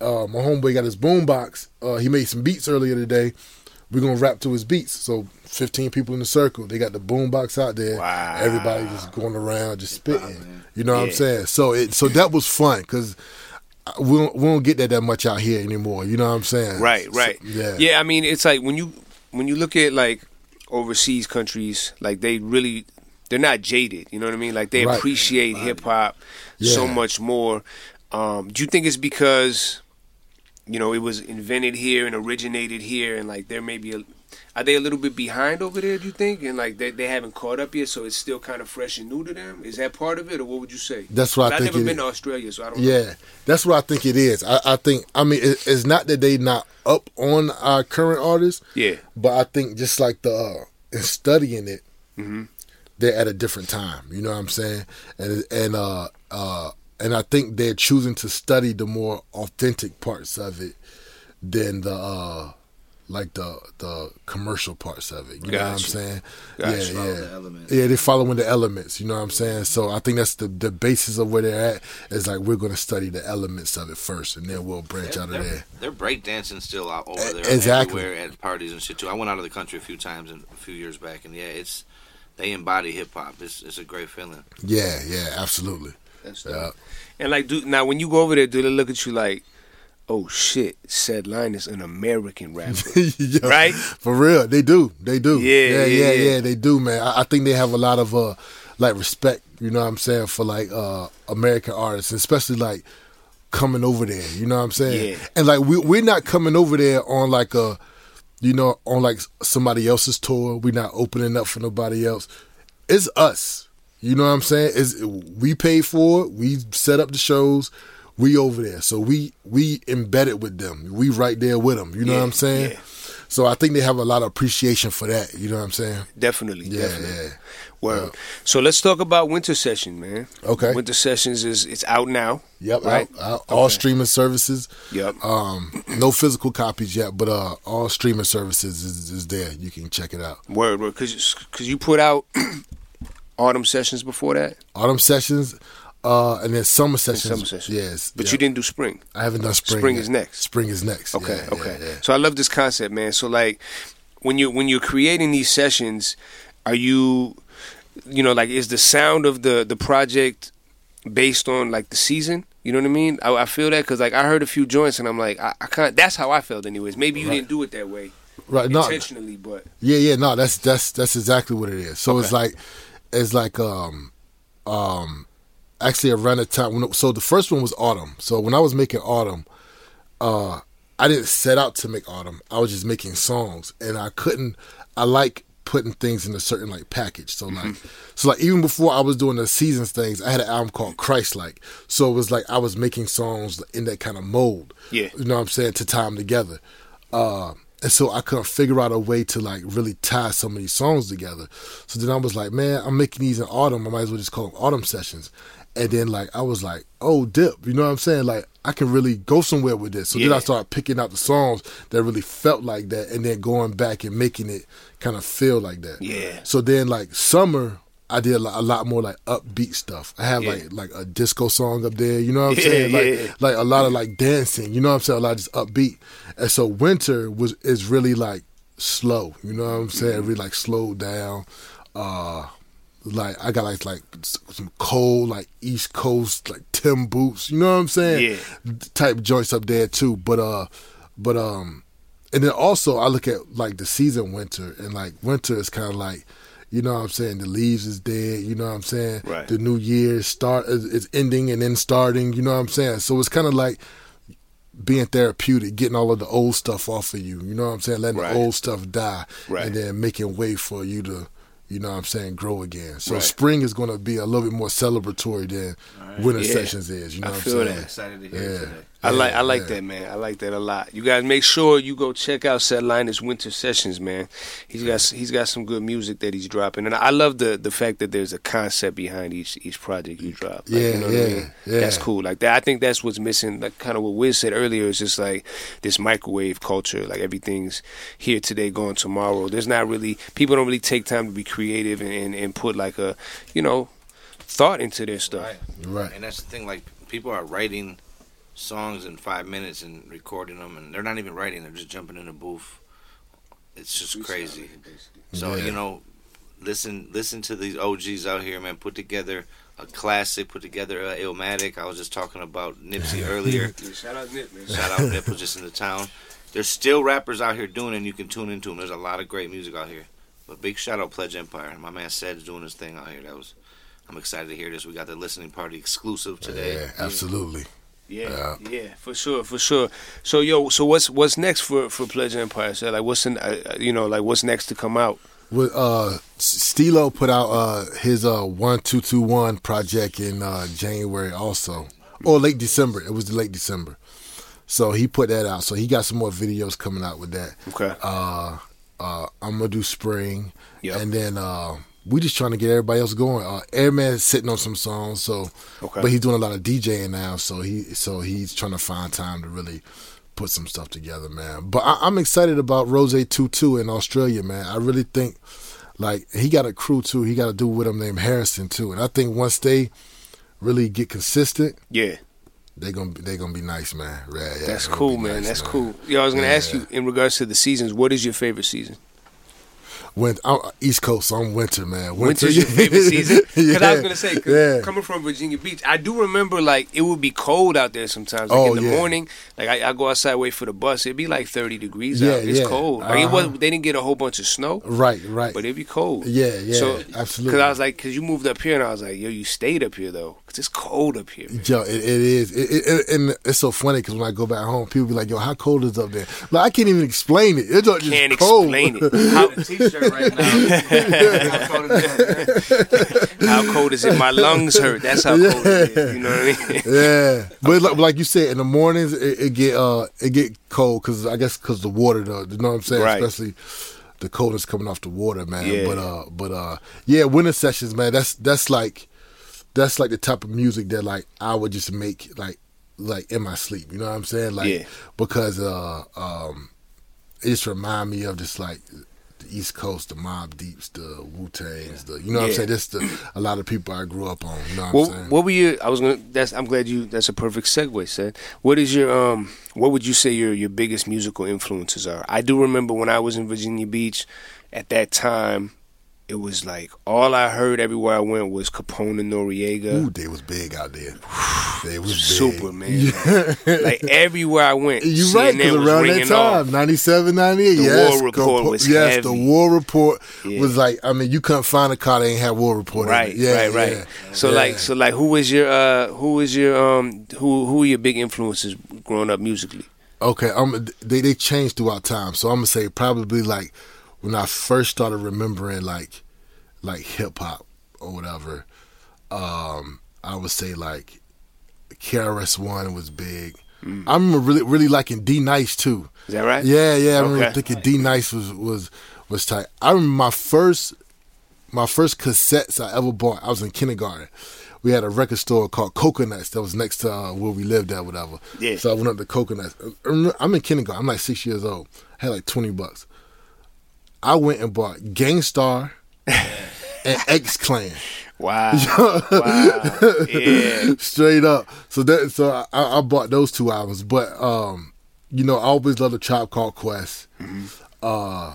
Uh, my homeboy got his boom box. Uh, he made some beats earlier today. We're gonna rap to his beats. So 15 people in the circle. They got the boom box out there. Wow. Everybody just going around, just spitting. You know what I'm saying? So it so that was fun because. We don't, we don't get that that much out here anymore. You know what I'm saying? Right, So- right. yeah. Yeah, I mean, it's like when you when you look at like overseas countries, like they really they're not jaded. You know what I mean? Like they Right. appreciate hip hop so much more. Um, do you think it's because you know it was invented here and originated here, and like there may be a Are they a little bit behind over there? Do you think? And like they, they haven't caught up yet, so it's still kind of fresh and new to them. Is that part of it, or what would you say? That's what I I've think never it been is. to Australia, so I don't. Yeah, know. that's what I think it is. I, I think I mean it, it's not that they not up on our current artists. Yeah. but I think just like the uh, in studying it, hmm they're at a different time. You know what I'm saying? And and uh uh and I think they're choosing to study the more authentic parts of it than the uh like the the commercial parts of it. You know what I'm saying? Gotcha. Yeah, yeah. the elements. Yeah, they're following the elements. You know what I'm saying? So I think that's the the basis of where they're at. Is like we're going to study the elements of it first, and then we'll branch out of they're, there. they're breakdancing still out over there, exactly. everywhere at parties and shit too. I went out of the country a few times and a few years back, and yeah, it's they embody hip hop. It's it's a great feeling. Yeah, yeah, absolutely. That's Yeah. dope. And like, do now when you go over there, do they look at you like, oh shit, said line is an American rapper, Yeah, right? For real, they do. They do. Yeah, yeah, yeah, yeah, yeah. yeah, They do, man. I, I think they have a lot of uh, like respect. You know what I'm saying for like uh American artists, especially like coming over there. You know what I'm saying? Yeah. And like we we're not coming over there on like a, you know, on like somebody else's tour. We're not opening up for nobody else. It's us. You know what I'm saying? Is we pay for it. We set up the shows. We over there, so we we embedded with them. We right there with them. You know Yeah, what I'm saying? yeah. So I think they have a lot of appreciation for that. You know what I'm saying? Definitely, Yeah, definitely. yeah. Word. So let's talk about Winter Session, man. Okay. Winter Sessions is it's out now. Yep. Right. Out, out, all streaming services. Yep. Um, no physical copies yet, but uh, all streaming services is, is there. You can check it out. Word, word. Cause, cause you put out Autumn Sessions before that. Autumn sessions, uh, and then summer sessions. Summer Sessions. Yes, But you didn't do spring. I haven't done spring. Spring yet. is next. Spring is next. Okay, Yeah, okay. yeah. So I love this concept, man. So like when you when you're creating these sessions, are you you know like is the sound of the the project based on like the season? You know what I mean? I, I feel that because like I heard a few joints and I'm like I, I can't. That's how I felt, anyways. Maybe you Right. didn't do it that way Right. Intentionally, but Yeah, yeah, no, that's that's that's exactly what it is. So it's like it's like um um actually around the time when so the first one was autumn. So when I was making autumn, uh I didn't set out to make autumn. I was just making songs and I couldn't I like putting things in a certain like package. So like so like even before I was doing the seasons things, I had an album called Christ like. So it was like I was making songs in that kind of mold. Yeah. You know what I'm saying? To tie them together. Uh, and so I couldn't figure out a way to like really tie some of these songs together. So then I was like, man, I'm making these in autumn. I might as well just call them autumn sessions. And then like I was like, oh, dip. You know what I'm saying? Like I can really go somewhere with this. So then I started picking out the songs that really felt like that, and then going back and making it kind of feel like that. Yeah. So then like summer. I did a lot, a lot more like upbeat stuff. I have Yeah. like like a disco song up there, you know what I'm Yeah, saying? Like yeah. like a lot of like dancing, you know what I'm saying? A lot of just upbeat. And so winter was is really like slow, you know what I'm saying? Really like slowed down. Uh like I got like like some cold like East Coast like Tim boots, you know what I'm saying? Yeah. Type joints up there too. But uh but um and then also I look at like the season winter and like winter is kind of like you know what I'm saying? The leaves is dead. You know what I'm saying? Right. The new year start is is ending and then starting. You know what I'm saying? So it's kind of like being therapeutic, getting all of the old stuff off of you. You know what I'm saying? Letting Right. the old stuff die, Right. and then making way for you to, you know what I'm saying, grow again. So Right. spring is going to be a little bit more celebratory than winter Yeah. sessions is. You know I what I'm saying? that. Excited to hear Yeah. today. I like I like yeah. that man. I like that a lot. You guys make sure you go check out Ced Linus Winter Sessions, man. He's got he's got some good music that he's dropping, and I love the the fact that there's a concept behind each each project you drop. Like, Yeah, you know what I yeah, mean? yeah. That's cool. Like that, I think that's what's missing. Like kind of what Wiz said earlier is just like this microwave culture. Like everything's here today, gone tomorrow. There's not really people don't really take time to be creative and and, and put like a you know thought into their stuff. Right. Right. And that's the thing. Like people are writing songs in five minutes and recording them, and they're not even writing. They're just jumping in a booth. It's just crazy. So Yeah. you know, listen, listen to these OGs out here, man. Put together a classic. Put together a Illmatic. I was just talking about Nipsey earlier. Shout out Nip, man. Shout out Nip was just in the town. There's still rappers out here doing it, and you can tune into them. There's a lot of great music out here. But big shout out Pledge Empire. My man Ced's doing his thing out here. That was I'm excited to hear this. We got the listening party exclusive today. Yeah, absolutely. Yeah, yeah, for sure, for sure. So yo, so what's what's next for for Pleasure Empire? So like, what's in, uh, you know, like what's next to come out? With uh, Stilo put out uh his uh one two two one project in uh January also, or late December. It was late December. So he put that out. So he got some more videos coming out with that. Okay. Uh, uh, I'm gonna do spring, Yep. and then uh, we just trying to get everybody else going. Uh, Airman's sitting on some songs, so Okay. but he's doing a lot of DJing now. So he so he's trying to find time to really put some stuff together, man. But I, I'm excited about Rose Two Two in Australia, man. I really think like he got a crew too. He got a dude with him named Harrison too, and I think once they really get consistent, Yeah, they gonna be, they gonna be nice, man. Yeah, yeah, that's cool, man. nice, That's cool. Yo, I was gonna ask you in regards to the seasons. What is your favorite season? I'm East Coast, so I'm winter, man. Winter, Winter's your favorite season? Because I was gonna say, yeah. coming from Virginia Beach, I do remember like it would be cold out there sometimes. Like Oh, in the yeah. morning, like I, I go outside wait for the bus, it'd be like thirty degrees Yeah, out. It's yeah. cold. Like Uh-huh. was, they didn't get a whole bunch of snow, Right, right. but it'd be cold. Yeah, yeah, So, absolutely. Because I was like, because you moved up here, and I was like, yo, you stayed up here though, because it's cold up here. Yo, it, it is, it, it, it- and it's so funny because when I go back home, people be like, "Yo, how cold is up there?" Like I can't even explain it. It's just Can't cold. explain it. How, T-shirt right now. How cold is it? how cold is it? My lungs hurt. That's how cold it is. You know what I mean? yeah, but like, like you said, in the mornings it, it get uh it get cold because I guess because the water, though, you know what I'm saying? Right. Especially the coldness coming off the water, man. Yeah. But uh, but uh, yeah, winter sessions, man. That's that's like that's like the type of music that like I would just make like like in my sleep. You know what I'm saying? Like Yeah. because uh um, it just remind me of just like. The East Coast, the Mobb Deeps, the Wu Tangs, the you know what I'm saying. Just the, a lot of people I grew up on. You know what What, I'm saying. what were you? I was gonna. That's. I'm glad you. That's a perfect segue. Said. What is your? Um. What would you say your your biggest musical influences are? I do remember when I was in Virginia Beach, at that time, it was like all I heard everywhere I went was Capone and Noriega. Ooh, they was big out there. They was big. Super man. like everywhere I went, You right, because was around that time, off. 97, 98, The yes. War Report Capo- was Yes, the. War Report Yeah. was like, I mean, you couldn't find a car that ain't had War Report Right, in it. Yeah, right, right. yeah. So Yeah. like, so like, who was your, uh, who was your, um, who, who were your big influences growing up musically? Okay, um, they they changed throughout time. So I'm gonna say probably like when I first started remembering like like hip hop or whatever. Um, I would say like KRS One was big. I remember really really liking D Nice too. Is that right? Yeah, yeah. I remember thinking D Nice was was was tight. I remember my first my first cassettes I ever bought. I was in kindergarten. We had a record store called Coconuts that was next to uh, where we lived at, whatever. Yeah. So I went up to Coconuts. I'm in kindergarten. I'm like six years old. I had like twenty bucks. I went and bought Gang Starr and X Clan. Wow. wow. Yeah. Straight up. So that so I, I bought those two albums, but um, you know, I always love the Chop Called Quest, uh,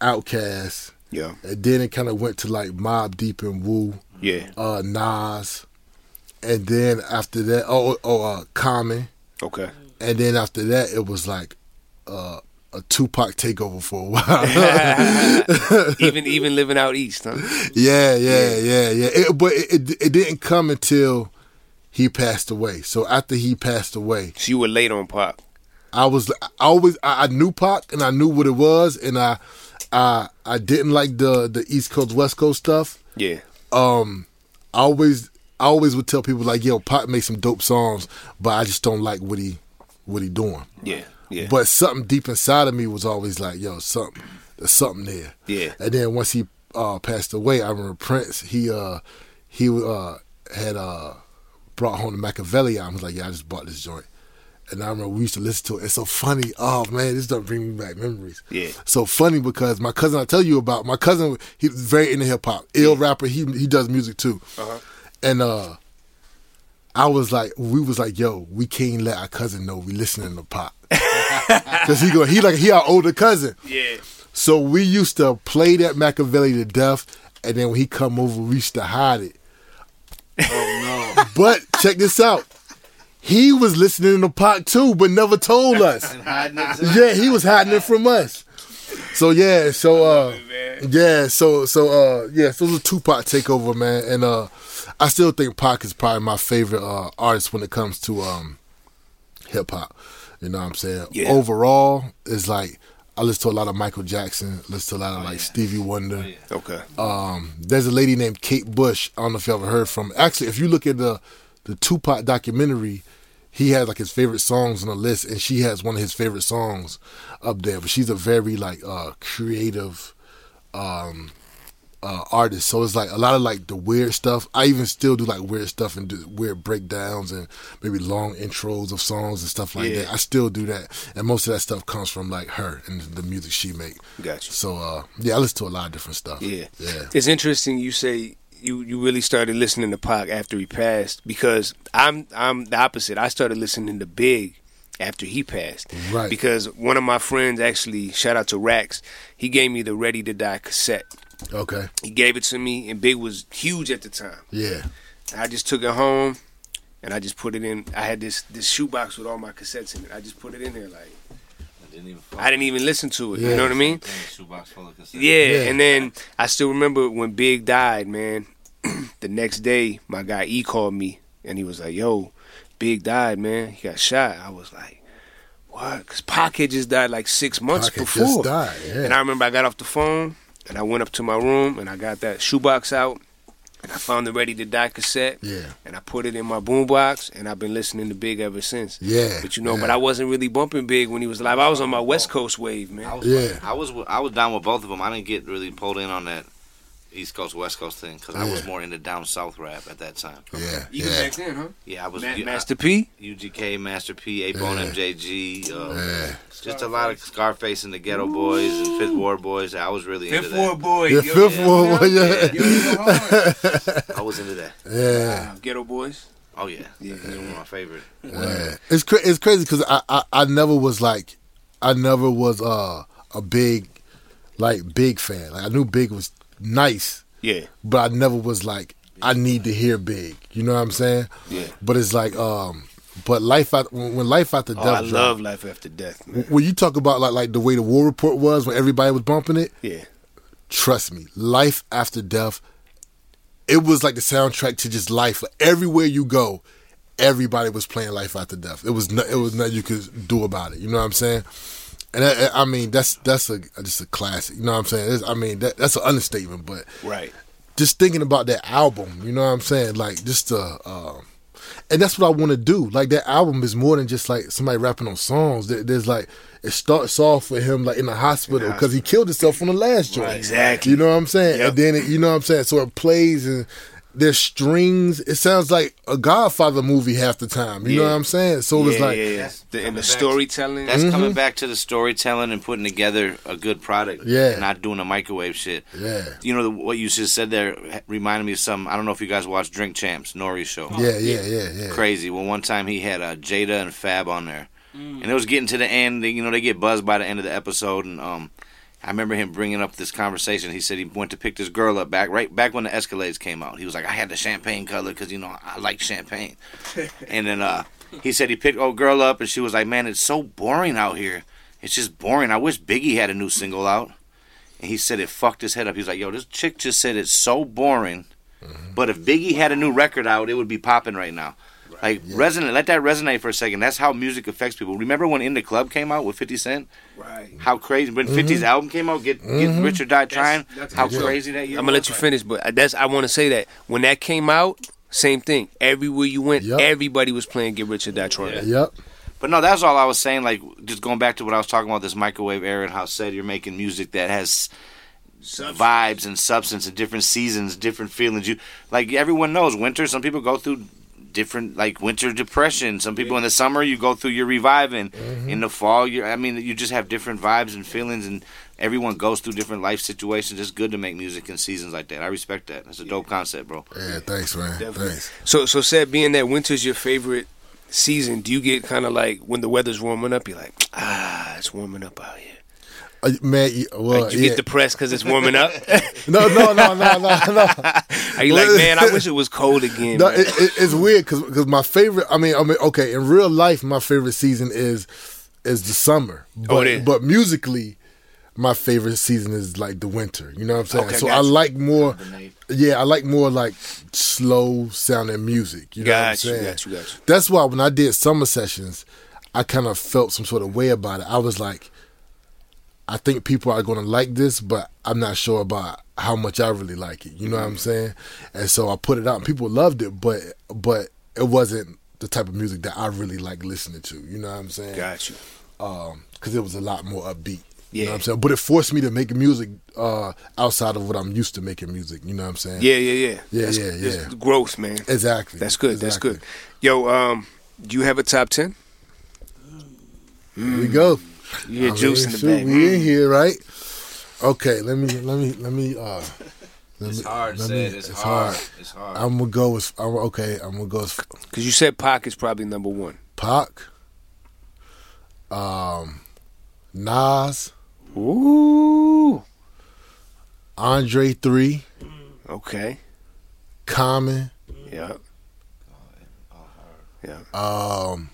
Outkast, Yeah. and then it kind of went to like Mobb Deep and Wu, Yeah. uh, Nas, and then after that, oh, oh, uh, Common, Okay. and then after that, it was like uh, a Tupac takeover for a while. even even living out east, huh? Yeah, yeah, yeah, yeah. It, but it, it it didn't come until he passed away. So after he passed away, So you were late on Pac. I was I always I, I knew Pac and I knew what it was, and I I I didn't like the the East Coast West Coast stuff. Yeah. Um, I always I always would tell people like, yo, Pac makes some dope songs, but I just don't like what he what he doing. Yeah. Yeah. But something deep inside of me was always like, yo, something, there's something there. Yeah. And then once he uh, passed away, I remember Prince. He uh, he uh, had uh, brought home the Makaveli album. I was like, yeah, I just bought this joint. And I remember we used to listen to it. It's so funny. Oh man, this doesn't bring me back memories. Yeah. So funny because my cousin I tell you about my cousin. he's very into hip hop. Ill rapper. He he does music too. Uh-huh. And uh, I was like, we was like, yo, we can't let our cousin know we listening to Pac. Cause he go, he like he our older cousin. Yeah. So we used to play that Makaveli to death, and then when he come over, we used to hide it. Oh no. But check this out. He was listening to Pac too, but never told us. yeah, he was hiding it from us. So yeah, so uh, yeah, so so uh, yeah, so it was a Tupac takeover, man, and uh, I still think Pac is probably my favorite uh, artist when it comes to um, hip hop. You know what I'm saying? Yeah. Overall, it's like I listen to a lot of Michael Jackson, listen to a lot of like Stevie Wonder. Okay. Um, there's a lady named Kate Bush. I don't know if you ever heard from. Actually, if you look at the the Tupac documentary, he has like his favorite songs on the list, and she has one of his favorite songs up there. But she's a very like uh, creative um, uh, artist, so it's like a lot of like the weird stuff. I even still do like weird stuff and do weird breakdowns and maybe long intros of songs and stuff like Yeah. that. I still do that, and most of that stuff comes from like her and the music she make. Gotcha. So uh, yeah, I listen to a lot of different stuff. Yeah. yeah. It's interesting you say you, you really started listening to Pac after he passed because I'm I'm the opposite. I started listening to Big after he passed. Right. Because one of my friends actually, shout out to Rax, he gave me the Ready to Die cassette. Okay. He gave it to me and Big was huge at the time. Yeah. I just took it home and I just put it in I had this this shoebox with all my cassettes in it. I just put it in there like I didn't even listen to it. You know what I mean? Yeah, and then I still remember when Big died, man. the next day, my guy E called me and he was like, "Yo, Big died, man. He got shot." I was like, "What?" Because Pac had just died like six months Pac had before. just died, yeah. And I remember I got off the phone and I went up to my room and I got that shoebox out and I found the Ready to Die cassette. Yeah. And I put it in my boombox and I've been listening to Big ever since. Yeah, But you know, yeah. but I wasn't really bumping Big when he was alive. I was on my West Coast wave, man. Yeah. I was I was down with both of them. I didn't get really pulled in on that East Coast West Coast thing because I was more into down south rap at that time. Yeah, Even back then, huh? Yeah, I was Ma- Master P? UGK, Master P, A Bone, Yeah. MJG. Uh, Yeah. Just a lot of Scarface and the Geto Boys and Fifth Ward Boys. I was really into Fifth that. Ward Boy. Yeah, yo, Fifth yeah, Ward, man. yeah. Yo, you go hard. I was into that. Yeah. Wow, Geto Boys. Oh yeah, Yeah, That's one of my favorite. Yeah. It's cra- it's crazy because I, I I never was like I never was uh a big like big fan. Like I knew Big was nice, Yeah. but I never was like I need to hear Big. You know what I'm saying? Yeah. But it's like um but life out when life after Oh, death. I dropped, love Life After Death, man. when you talk about like like the way the war report was when everybody was bumping it. Yeah. Trust me, life after death. It was like the soundtrack to just life. Everywhere you go, everybody was playing life after death. It was no, it was nothing you could do about it. You know what I'm saying? And I, I mean that's that's a just a classic. You know what I'm saying? It's- I mean that, that's an understatement, but Right. just thinking about that album, you know what I'm saying? Like just uh, um, and that's what I want to do. Like that album is more than just like somebody rapping on songs. There, there's like it starts off with him like in the hospital because he killed himself on the last joint. exactly. You know what I'm saying? Yep. And then it, you know what I'm saying. So it plays and there's strings. It sounds like a Godfather movie half the time. You know what I'm saying? So it's like yeah, yeah. The, and the storytelling. That's Mm-hmm. coming back to the storytelling and putting together a good product. Yeah. not doing a microwave shit. yeah, You know the, what you just said there reminded me of some. I don't know if you guys watch Drink Champs, Nori's show. yeah, yeah, yeah, yeah. Crazy. Well, one time he had uh, Jada and Fab on there, and it was getting to the end. You know, they get buzzed by the end of the episode, and um, I remember him bringing up this conversation. He said he went to pick this girl up back right back when the Escalades came out. He was like, I had the champagne color because you know I like champagne, and then uh, he said he picked old girl up, and she was like, Man, it's so boring out here. It's just boring. I wish Biggie had a new single out. And he said it fucked his head up. He was like, Yo, this chick just said it's so boring. But if Biggie had a new record out, it would be popping right now. Like resonate, let that resonate for a second. That's how music affects people. Remember when In the Club came out with Fifty Cent? Right. How crazy! When 50's mm-hmm. album came out, Get Get Rich or Die Trying. that's how good. crazy that year! I'm gonna let was. you finish, but that's I want to say that when that came out, same thing. Everywhere you went, Yep. everybody was playing "Get Rich or Die Trying." Yep. But no, that's all I was saying. Like just going back to what I was talking about this microwave era and how said you're making music that has vibes and substance and different seasons, different feelings. You like everyone knows winter. Some people go through different like winter depression. Some people in the summer you go through your reviving. In the fall, you I mean you just have different vibes and feelings and. Everyone goes through different life situations. It's good to make music in seasons like that. I respect that. That's a dope concept, bro. Yeah, thanks, man. Definitely. Thanks. So, so Ced being that winter's your favorite season, do you get kind of like when the weather's warming up? You're like, ah, it's warming up out here. Uh, man, y- well, Like, you yeah. get depressed because it's warming up. no, no, no, no, no, no. Are you like, man, I wish it was cold again. No, it, it, it's weird because because my favorite. I mean, I mean, okay, in real life, my favorite season is is the summer. But, Oh, it is. But musically, my favorite season is like the winter. You know what I'm saying? Okay, so got I like more. Yeah, I like more like slow sounding music. You know what I'm saying? got you, got you. That's why when I did summer sessions, I kind of felt some sort of way about it. I was like, I think people are going to like this, but I'm not sure about how much I really like it. You know what I'm saying? And so I put it out, and people loved it, but but it wasn't the type of music that I really like listening to. You know what I'm saying? Got you. Because it was a lot more upbeat. You know Yeah. what I'm saying? But it forced me to make music uh, outside of what I'm used to making music. You know what I'm saying? Yeah, yeah, yeah. Yeah, That's, yeah, yeah. growth, man. Exactly. That's good. That's good. Yo, um, do you have a top ten? Here we go. You hear I juice mean, in the shoot, bag. We in here, right? Okay, let me let me let me uh let It's me, hard, let me- It's hard. It's hard. I'm gonna go with I'm, okay, I'm gonna go with Because you said Pac is probably number one. Pac, um Nas, Ooh. Andre three, Okay. Common, Yeah. Yeah. um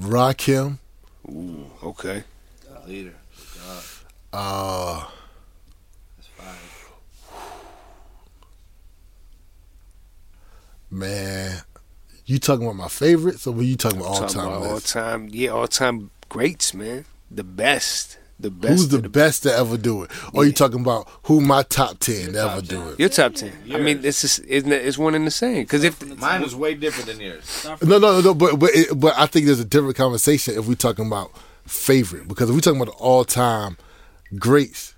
Rakim, Ooh. Okay. Leader. God. uh That's five. man. You talking about my favorites or were you talking about all Talking time about all time. Yeah, all time greats, man. The best. The best. Who's of the best to ever do it? Or you talking about who my top ten to ever do it? Your top ten. I mean, it's just, isn't it, it's one and the same. Because if Mine was way different than yours. No, no, no. But but it, but I think there's a different conversation if we're talking about favorite because if we're talking about all time greats,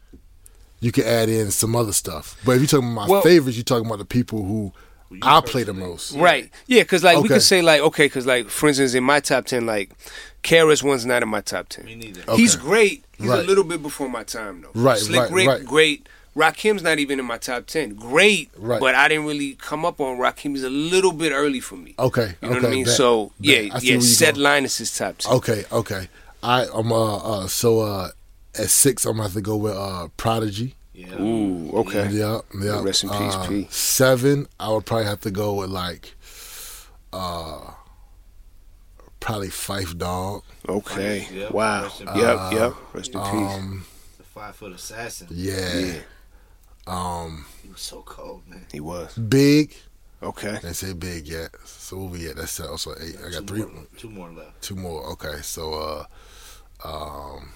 you can add in some other stuff. But if you're talking about my Well- favorites, you're talking about the people who I play the most. Right. Yeah, because like we Okay. could say like okay, because like for instance in my top ten, like KRS One's not in my top ten. Me neither. He's great. He's a little bit before my time though. Right, Slick right, Rick, right. great. Rakim's not even in my top ten. Great, Right. but I didn't really come up on Rakim. He's a little bit early for me. Okay, You know okay, what I mean? bet, so bet. yeah, yeah. where Ced going. Linus is top ten. Okay, okay. I I'm uh, uh so uh at six I'm gonna have to go with uh Prodigy. Yeah. Ooh, okay. Yeah, yeah. Rest in peace, Uh, P. Seven, I would probably have to go with like uh probably Phife Dawg. Okay. Yep. Wow. Yep. peace. yep. Rest in peace. Um The five foot assassin. yeah. Um He was so cold, man. He was. Big. Okay. Didn't say big yet. So where we at? That's also eight. I got Two three more, two more left. two more. Okay, so uh um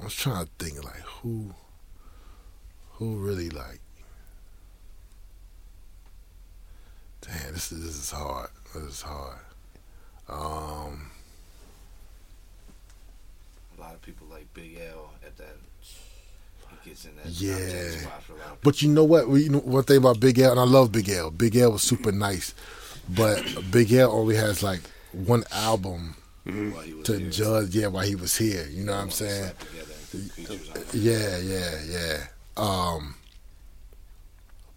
I was trying to think like who who really like Damn, this is this is hard. This is hard. Um A lot of people like Big L at that. He gets in that Yeah. 10 spot for a But you know what? We- You know one thing about Big L, and I love Big L. Big L was super nice, but Big L only has like one album people while he was to here. judge. Yeah, while he was here. You know what I'm saying? Slapped together and features on it. Yeah, yeah, yeah. Um,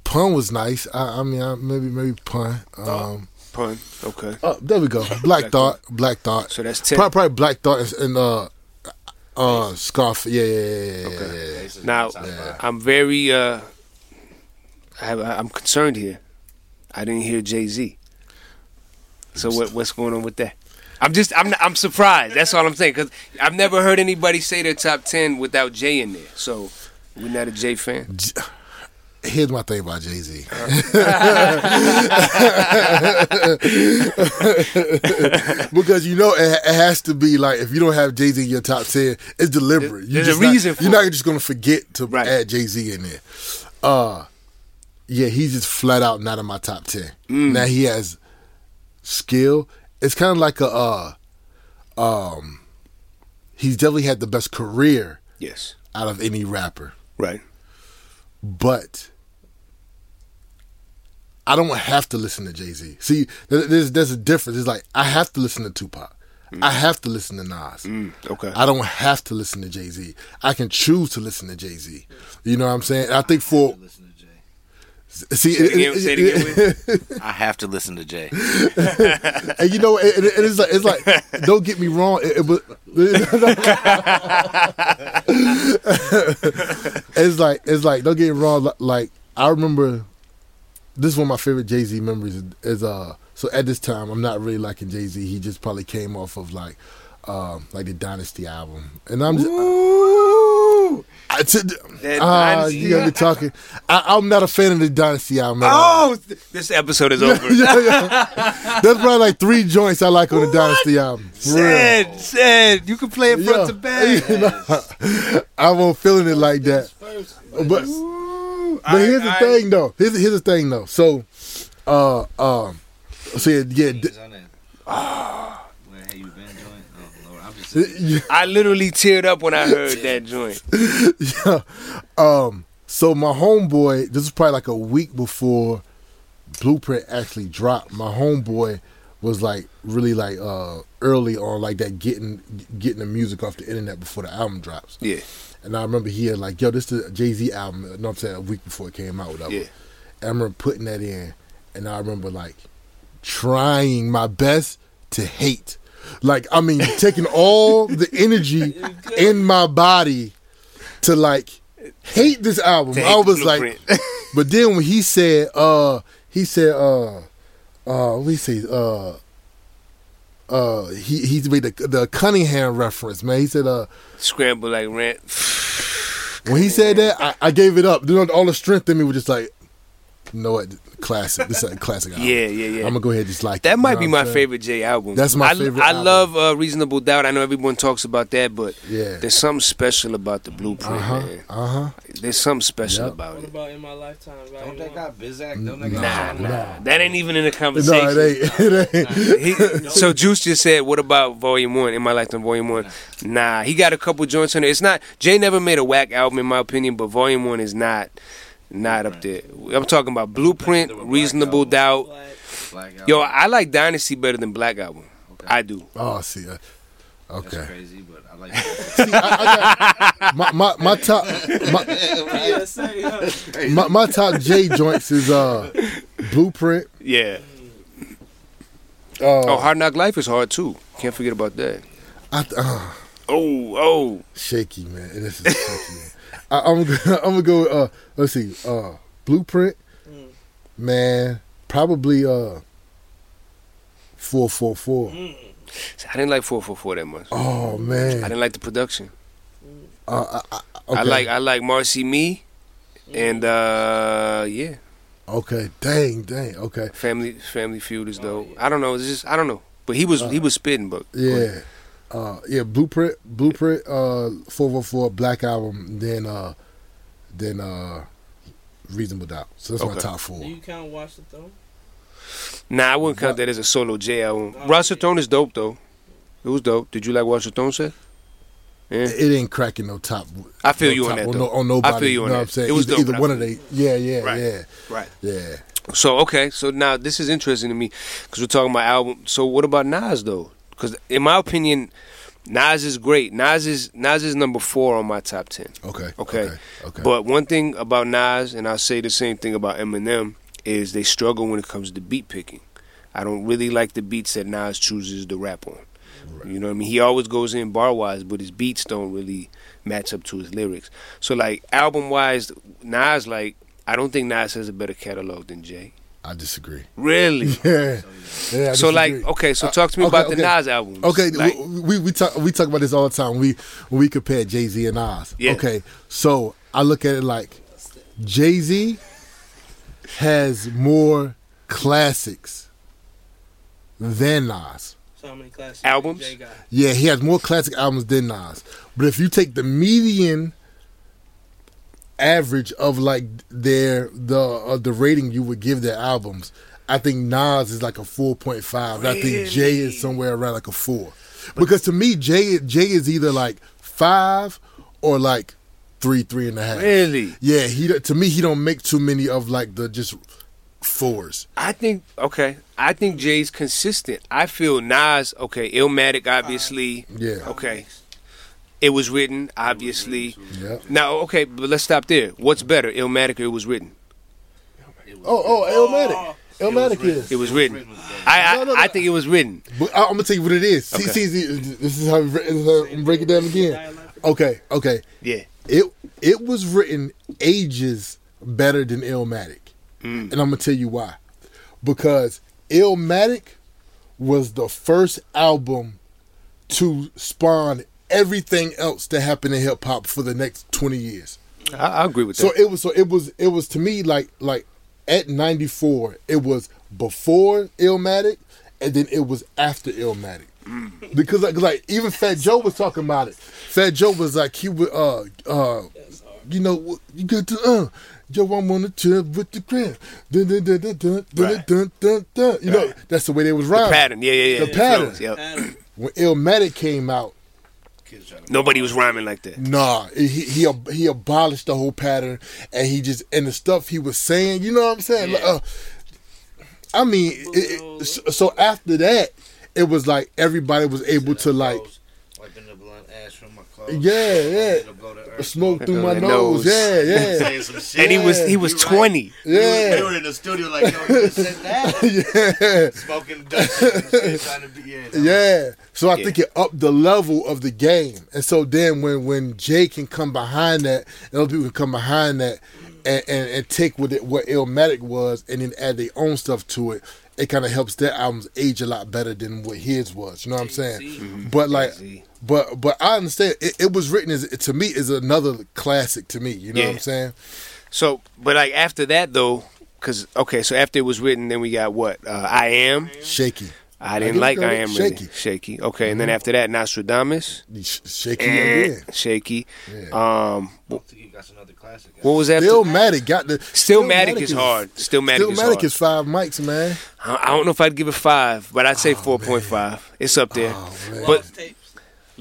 Pun was nice. I, I mean, I, maybe maybe Pun. Um, Pun. Okay. oh, there we go. Black Thought. Black Thought. So that's 10. Probably, probably Black Thought and, uh, uh, Scarf. Yeah, yeah, yeah, yeah, yeah, Okay. yeah, yeah. Now, five. I'm very. uh I have, I'm concerned here. I didn't hear Jay Z. So what what's going on with that? I'm just I'm I'm surprised. That's all I'm saying because I've never heard anybody say their top ten without Jay in there. So we're not a Jay fan. Here's my thing about Jay Z. because you know it, it has to be like if you don't have Jay Z in your top ten, it's deliberate. You There's a not- reason for You're not just gonna forget to Right. add Jay Z in there. Uh, yeah, he's just flat out not in my top ten. Mm. Now he has skill. It's kind of like a, uh, um, he's definitely had the best career Yes. out of any rapper. Right. but I don't have to listen to Jay Z. See, there's there's a difference. It's like I have to listen to Tupac. I have to listen to Nas. Mm, okay. I don't have to listen to Jay Z. I can choose to listen to Jay Z. You know what I'm saying? I think for Listen to Jay. see, Say it again, say it again, I have to listen to Jay. and you know, it, it- it's like it's like don't get me wrong. It, it was, it's like it's like don't get me wrong. Like I remember, this is one of my favorite Jay Z memories. Is, is uh so at this time I'm not really liking Jay Z. He just probably came off of like um, like the Dynasty album, and I'm just. Ooh. I, to, That ah, Dynasty you gotta be talking. I, I'm not a fan of the Dynasty album. at all. Oh, this episode is over. yeah, yeah. There's probably like three joints I like on the Dynasty album. Ced, Ced, you can play it front Yeah. to back. You know, I won't feeling it like that. But but here's the I- thing though. Here's here's the thing though. So, uh, um, so yeah, yeah. d- Where have you been doing? Oh, I'm just. yeah. I literally teared up when I heard that joint. yeah. Um, so my homeboy, this was probably like a week before Blueprint actually dropped. My homeboy was like really like uh early on like that getting getting the music off the internet before the album drops. Yeah, And I remember he had like, yo, this is the Jay Z album. You know what I'm saying? A week before it came out, whatever. yeah. And I remember putting that in, and I remember like trying my best to hate. Like, I mean, taking all the energy in my body to like hate this album. I hate the was like, but then when he said, uh, he said, uh, uh, what he say, uh, uh, he he made the the Cunningham reference, man. He said, uh, Scramble like rent. when he said that, I, I gave it up. You know, all the strength in me was just like, know what, classic. This is a classic album. Yeah, yeah, yeah. I'm gonna go ahead and just like it, That you might be my saying? favorite Jay album. That's my I, favorite I album. love uh, Reasonable Doubt. I know everyone talks about that, but Yeah. there's something special about the Blueprint, Uh huh. man. Uh huh. There's something special Yep. about What it. about in my lifetime? Right? Don't Volume they one? got Bizak? Don't they Nah, got Nah, nah. nah, that ain't even in the No, conversation. it ain't. It ain't. He, so Juice just said, "What about Volume One? In my lifetime, Volume One? Nah, he got a couple joints on it. It's not Jay never made a whack album in my opinion, but Volume One is not not up there. I'm talking about Blueprint, Reasonable Doubt. Black Yo, I like Dynasty better than Black Album. I do. Oh, see. Uh, That's okay. crazy, but I like See, I, I got, my, my my top my, my my top J joints is uh Blueprint. Yeah. Uh, Oh, Hard Knock Life is hard too. Can't forget about that. I, uh, Oh, oh. shaky man. This is shaky man. I, I'm gonna, I'm gonna go. Uh, let's see. Uh, Blueprint, man. Probably uh four four four. I didn't like 444 that much. Oh man, I didn't like the production. Uh, I, I, I like I like Marcy Me, and uh yeah, Okay. Dang. Dang. Okay. Family Family Feud is dope. I don't know. It's just I don't know. But he was he was spitting, but Yeah. Uh, yeah, Blueprint, Blueprint, uh, four four four Black Album, then uh, then uh, Reasonable Doubt. So that's my top four. Do you count Watch the Throne? Nah, I wouldn't count that as a solo J album. Russell Throne is dope though. It was dope. Did you like Russell Throne set? Yeah. It ain't cracking no top. I feel no you on top that, on, though. no, on nobody. I feel you on know that. what I'm saying? It was either, dope, either one of feel they. Yeah, yeah, Right. yeah, Right. yeah. So okay, so now this is interesting to me because we're talking about album. So what about Nas though? Because in my opinion, Nas is great. Nas is Nas is number four on my top ten. Okay. Okay. Okay. okay. But one thing about Nas, and I'll say the same thing about Eminem, is they struggle when it comes to beat picking. I don't really like the beats that Nas chooses to rap on. You know what I mean? He always goes in bar wise, but his beats don't really match up to his lyrics. So like album wise, Nas like I don't think Nas has a better catalog than Jay. I disagree. Really? Yeah. yeah I So like okay, so Uh, talk to me okay, about the okay. Nas albums. Okay, Like, we, we we talk we talk about this all the time. We we compare Jay Z and Nas. Yeah. Okay, so I look at it like Jay Z has more classics than Nas. So how many classics? Albums? Jay got? Yeah, he has more classic albums than Nas. But if you take the median average of like their the uh, the rating you would give their albums, I think Nas is like a four point five. I think Jay is somewhere around like a four. Because to me, Jay Jay is either like five or like three, three and a half. Really? Yeah, he to me he don't make too many of like the just fours. I think okay. I think Jay's consistent. I feel Nas okay. Illmatic, obviously. Yeah. Okay. It was written, obviously. Yeah. Now, okay, but let's stop there. What's better, Illmatic or it was written? Oh, oh, Illmatic. Illmatic is. It was written. I I, No, no, no. I think it was written. But I, I'm gonna tell you what it is. See, Okay. see, see, this is how we this is how we break it down again. Okay, okay. Yeah. It it was written ages better than Illmatic, hmm. and I'm gonna tell you why. Because Illmatic was the first album to spawn everything else that happened in hip hop for the next twenty years. I, I agree with that. So it was so it was it was to me like like at ninety four it was before Illmatic and then it was after Illmatic. Because like, like even Fat Joe was talking about it. Fat Joe was like he would uh uh you know you get to uh Joe I'm on the trip with the crib. Dun, dun, dun, dun, dun, dun, Right. dun, dun, dun. You know that's the way they was the pattern, yeah, yeah, yeah. The yeah, pattern. flows, yep. When Illmatic came out, Nobody was rhyming like that. Nah, he he he abolished the whole pattern, and he just and the stuff he was saying. You know what I'm saying? Like, uh, I mean, it, it, so so after that, it was like everybody was able to like, Wiping the blunt ash from my clothes. yeah, yeah, smoke through my nose, yeah, yeah. Saying some shit. And he was he was You right. twenty. Yeah. We were in the studio like, yo, you just said that. yeah. Smoking Dutch and trying to be, yeah. that Yeah. So I think it upped the level of the game. And so then when when Jay can come behind that, and other people can come behind that and, and, and take what it what Illmatic was and then add their own stuff to it, it kind of helps their albums age a lot better than what his was. You know what I'm saying? But like but but I understand it, it was written as to me is another classic to me. You know what I'm saying? So, but like after that though, because okay, so after it was written, then we got what? Uh, I am Shaky. I I didn't give like I credit. am really Shaky. shaky. Okay, and then Mhm. after that, Nostradamus. Shaky and again. Shaky. Um, That's another classic. what was after? Stillmatic got the Stillmatic is hard. Stillmatic is Stillmatic hard. is five mics, man. I I don't know if I'd give it five, but I'd Oh, say four point five. It's up there. but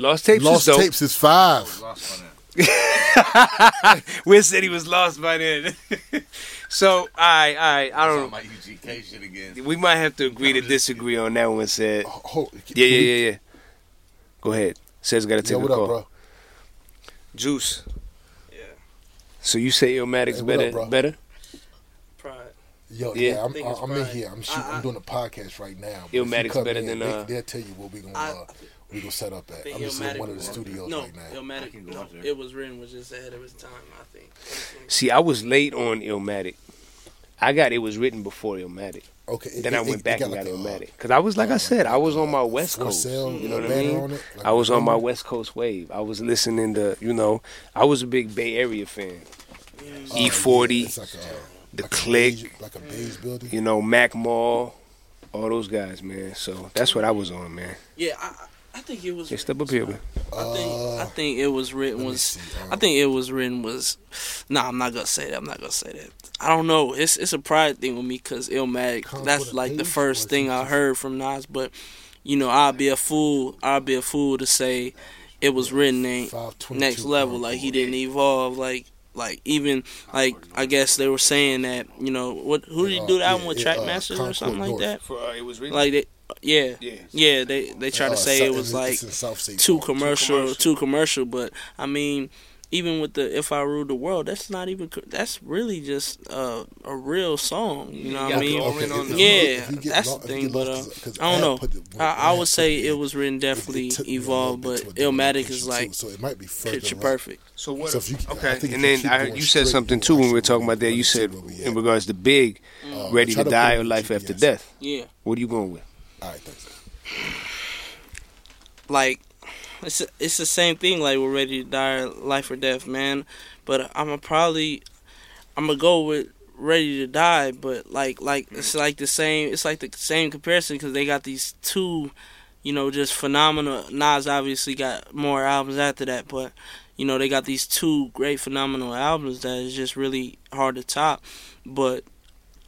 Lost Tapes Lost is dope. Tapes is five. Will said he was lost by then. so, I, I, I don't know. My UGK shit again. We might have to agree to disagree on that one, Ced. Oh, yeah, yeah, yeah, yeah. Go ahead. Says got to take Yo, a what up, call. bro? Juice. Yeah. So you say Illmatic's Hey, what better? up, bro? better? Yo, Yeah. yeah, I'm, think it's I'm in here. I'm shooting. I'm doing a podcast right now. But if Illmatic's better in, than, they, uh, They'll tell you what we're gonna uh, we gonna set up at. I'm just in one of the studios no, right now. Illmatic, no, it was written was just ahead of its time. I think. See, I was late on Illmatic. I got it was written before Illmatic. Okay, it- Then I went it back got and got like a, Illmatic because I was like I said, I was on my West Coast. sale You know what I mean? on it, like I was on my? Mm-hmm. West Coast wave. I was listening to you know, I was a big Bay Area fan. Mm. Oh, E forty, yeah, like the like Click, beige- like a beige mm. building. you know, Mac Mall, all those guys, man. So that's what I was on, man. Yeah, I, I think it was. They step up here. I think I think it was written was I think it was written was nah I'm not gonna say that I'm not gonna say that I don't know it's it's a pride thing with me because Illmatic that's like the first thing I heard from Nas but you know I'd be a fool I'd be a fool to say it was written ain't next level like he didn't evolve like like even like I guess they were saying that you know what who did he do the album with yeah, uh, or Concord something like that For, uh, it was written- like they yeah Yeah. yeah they they try to say it was like it's in too commercial, too commercial. But I mean, even with the "If I Rule the World," that's not even. That's really just uh, a real song. You know what I mean? okay, if- if yeah, if you that's lo- the thing. But uh, lost, 'cause- 'cause I don't know. put it- when I, I I would say it it was written definitely evolved, but Illmatic is like so it might be picture up. perfect. So what? So if you- I okay, think and then I, going you said something too when we were talking about that. You said in regards to Big, Uh, ready to to die or life after death. Yeah. What are you going with? All right, thanks. like it's it's the same thing like we're ready to die life or death man. But i'm gonna probably i'm gonna go with ready to die but like like mm-hmm. it's like the same it's like the same comparison because they got these two you know just phenomenal nas obviously got more albums after that but you know they got these two great phenomenal albums that is just really hard to top. But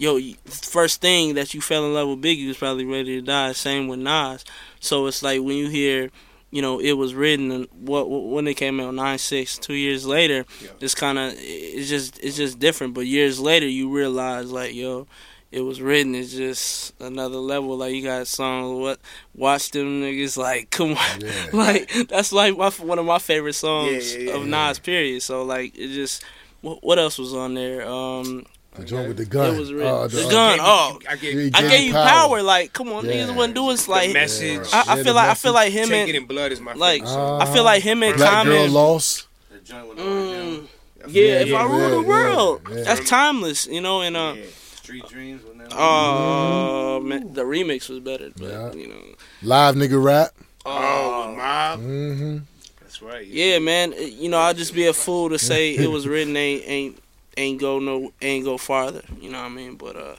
yo, first thing that you fell in love with Biggie was probably Ready to Die. Same with Nas. So it's like when you hear, you know, it was written and what when it came out nine six, two years later, it's kind of it's just it's just different. But years later, you realize like yo. It was written. It's just another level. Like you got songs. What watch them niggas? Like come on, like that's like my, one of my favorite songs Yeah, yeah, yeah. of Nas. Period. So like it just. What, what else was on there? Um, The joint with the gun. it was written. Uh, the, uh, gun. Oh, I gave, He I gave gave you you power. power. Like, come on, Yeah. niggas wasn't doing The like. message. I, I Yeah, feel the like I feel like him Take it and in blood is my like favorite song. I feel like him and Black Girl Common. Lost. Mm, yeah, Yeah, if I yeah, rule the world, yeah. that's timeless, you know. And uh, Street Dreams. wasn't that- uh, man, the remix was better, but Yeah. you know, Live nigga rap. Oh, Mob. Mm-hmm. That's right. Yeah, man. You know, I'd just be a fool to say it was written ain't ain't ain't go no ain't go farther. You know what I mean? But uh,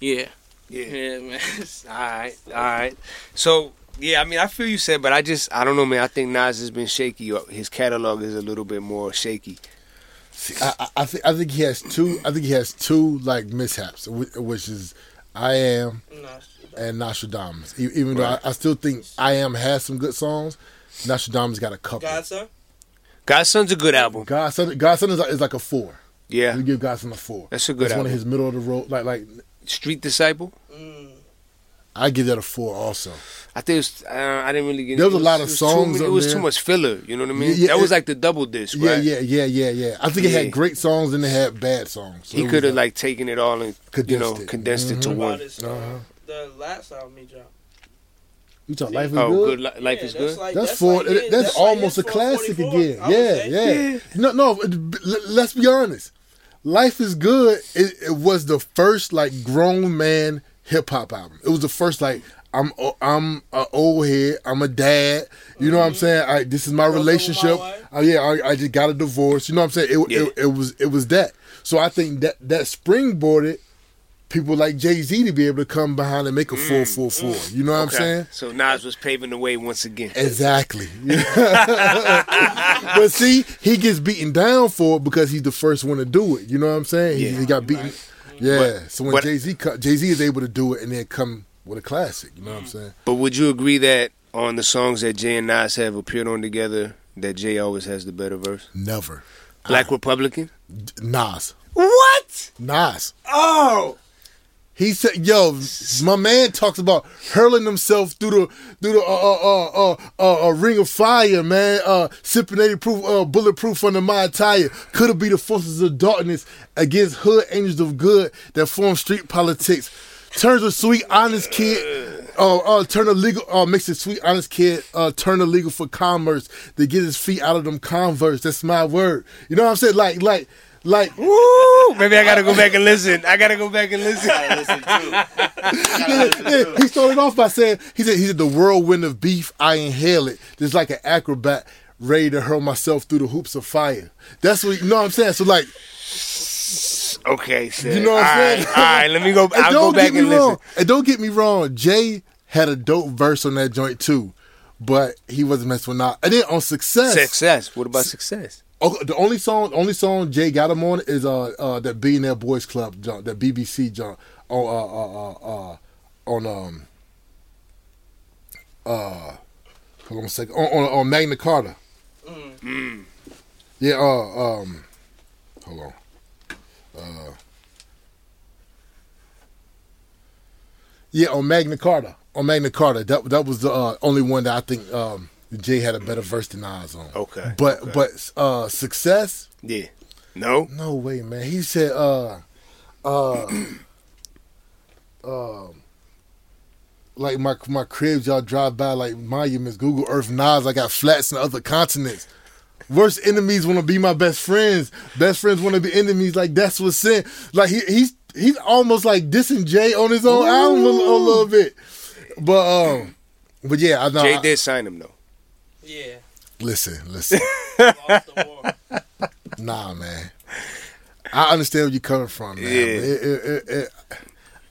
yeah, Yeah. yeah, man. All right. All right. So yeah, I mean, I feel you Ced, but I just I don't know, man. I think Nas has been shaky. His catalog is a little bit more shaky. I, I- I think I think he has two. I think he has two like mishaps, which is I am and Nostradamus. E- Even though I, I still think I am has some good songs, Nostradamus got a couple. God's Son. Godson's a good album. God's Son, Godson is, is like a four. Yeah, we give God's Son a four. That's a good It's one of his middle of the road, like like Street Disciple. I give that a four also. I think it's, uh, I didn't really get. There was it a lot of songs Too, it was there. too much filler. You know what I mean? Yeah, yeah, that was it- like the double disc, Yeah, right? yeah, yeah, yeah, yeah. I think it had great songs and it had bad songs. So He could have like- like taken it all and you know Condensed it. condensed it to Mhm. one. About his, uh, Uh-huh. The last album he dropped. You talk life is Oh, good. good. Li- Life is good. like- That's, that's for like that's, that's almost his a classic again. I would Yeah, yeah, No, no. Let's be honest. Life is good. It, it was the first like grown man hip hop album. It was the first like I'm I'm a old head. I'm a dad. You know what I'm saying? I, this is my relationship. Oh yeah, I, I just got a divorce. You know what I'm saying? It, it, it was it was that. So I think that that springboarded people like Jay Z to be able to come behind and make a full full full. You know what I'm saying? So Nas was paving the way once again. Exactly. but see, he gets beaten down for it because he's the first one to do it. You know what I'm saying? He, Yeah. he got beaten. Yeah. But- so when Jay Z Jay Z is able to do it and then come with a classic. You know what I'm mm-hmm. saying? But would you agree that on the songs that Jay and Nas have appeared on together, that Jay always has the better verse? Never. Black Republican. Nas. What? Nas. Oh. He said, "Yo, my man talks about hurling himself through the through the uh uh uh uh, uh, ring of fire, man. Uh, sipping eighty proof, uh, bulletproof under my attire. Could it be the forces of darkness against hood angels of good that form street politics? Turns a sweet honest kid, uh, uh, turn a legal, uh, makes a sweet honest kid, uh, turn illegal for commerce to get his feet out of them Converse. That's my word. You know what I'm saying? Like, like, like. Woo! Maybe I gotta go back and listen. I gotta go back and listen. yeah, he started off by saying he said he said the whirlwind of beef I inhale it just like an acrobat ready to hurl myself through the hoops of fire that's what you know what I'm saying so like Okay, you know what I'm All right, saying All right, let me go. I'll don't go back get me and wrong listen. and don't get me wrong Jay had a dope verse on that joint too but he wasn't messing with not and then on success Success. What about success? Oh, the only song, only song Jay got him on is uh uh that Billionaire Boys Club jump, that BBC jump on uh uh uh, uh on um uh hold on a second on on, on Magna Carta. Mm. Yeah, uh um hold on. Uh Yeah, on Magna Carta. On Magna Carta. That that was the uh, only one that I think um Jay had a better verse than Nas on. Okay. But okay. but uh success yeah. No. no way, man. He said, uh, uh, um, like my my cribs, y'all drive by like monuments, Google Earth, Nas. I got flats in other continents. Worst enemies want to be my best friends. Best friends want to be enemies. Like that's what's sin. Like he, he's he's almost like dissing Jay on his own album a, a little bit. But um, but yeah, I know. Jay I- did sign him though. Yeah. Listen, listen. nah, man. I understand where you're coming from, man. Yeah. It- it- it- it-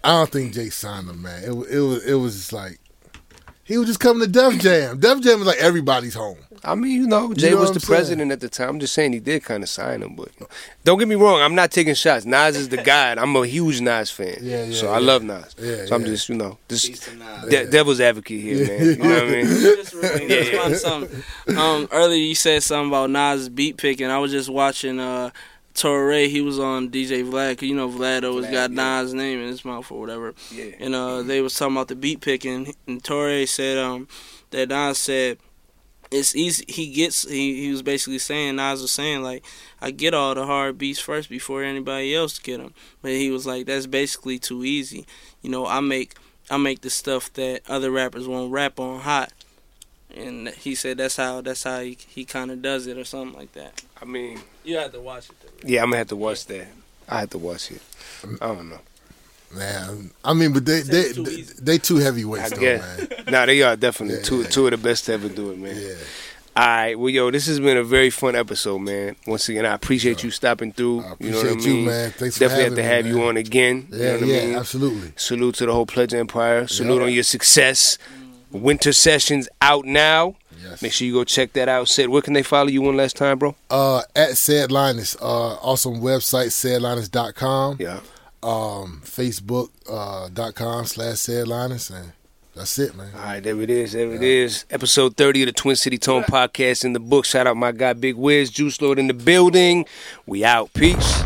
I don't think Jay signed him, man. It, wa- it was it was just like he was just coming to Def Jam. Def Jam was like everybody's home. I mean, you know, Jay know was the I'm saying? president at the time. I'm just saying he did kind of sign him, but don't get me wrong. I'm not taking shots. Nas is the guy. and I'm a huge Nas fan. Yeah, yeah, So I love Nas. Yeah, so I'm yeah. just, you know, this Peace to de- devil's advocate here, man. You know what I mean? just re- just something. Um, earlier you said something about Nas beat picking. I was just watching uh, Torre. He was on DJ Vlad, You know Vlad always Vlad, got yeah. Nas' name in his mouth or whatever. Yeah. And uh, they was talking about the beat picking. And Torre said um, that Nas said it's easy. He gets. He, he was basically saying Nas was saying like I get all the hard beats first before anybody else get them. But he was like that's basically too easy. You know I make I make the stuff that other rappers won't rap on hot. And he said that's how that's how he, he kind of does it or something like that. I mean, You have to watch it. Though. yeah, I'm gonna have to watch that. I have to watch it. I don't know. Man, I mean, but they they they, they two heavyweights I though, guess. man. Nah, they are definitely Yeah, two yeah. two of the best to ever do it, man. All right, well, yo, this has been a very fun episode, man. Once again, I appreciate you stopping through. you know what I appreciate you, mean? man. Thanks for Definitely have to me, have you on again. you Yeah, know what yeah, I mean? absolutely. Salute to the whole Pledge Empire. Salute Yeah. on your success. Winter sessions out now. Make sure you go check that out. Ced, where can they follow you one last time, bro? Uh, at Ced Linus, uh, awesome website cedlinus.com. Yeah. Um, Facebook uh, dot com slash Ced Linus, and that's it, man. All right, there it is. There it is. Episode 30 of the Twin City Tone podcast in the book. Shout out my guy Big Wiz, Juice Lord in the building. We out. Peace.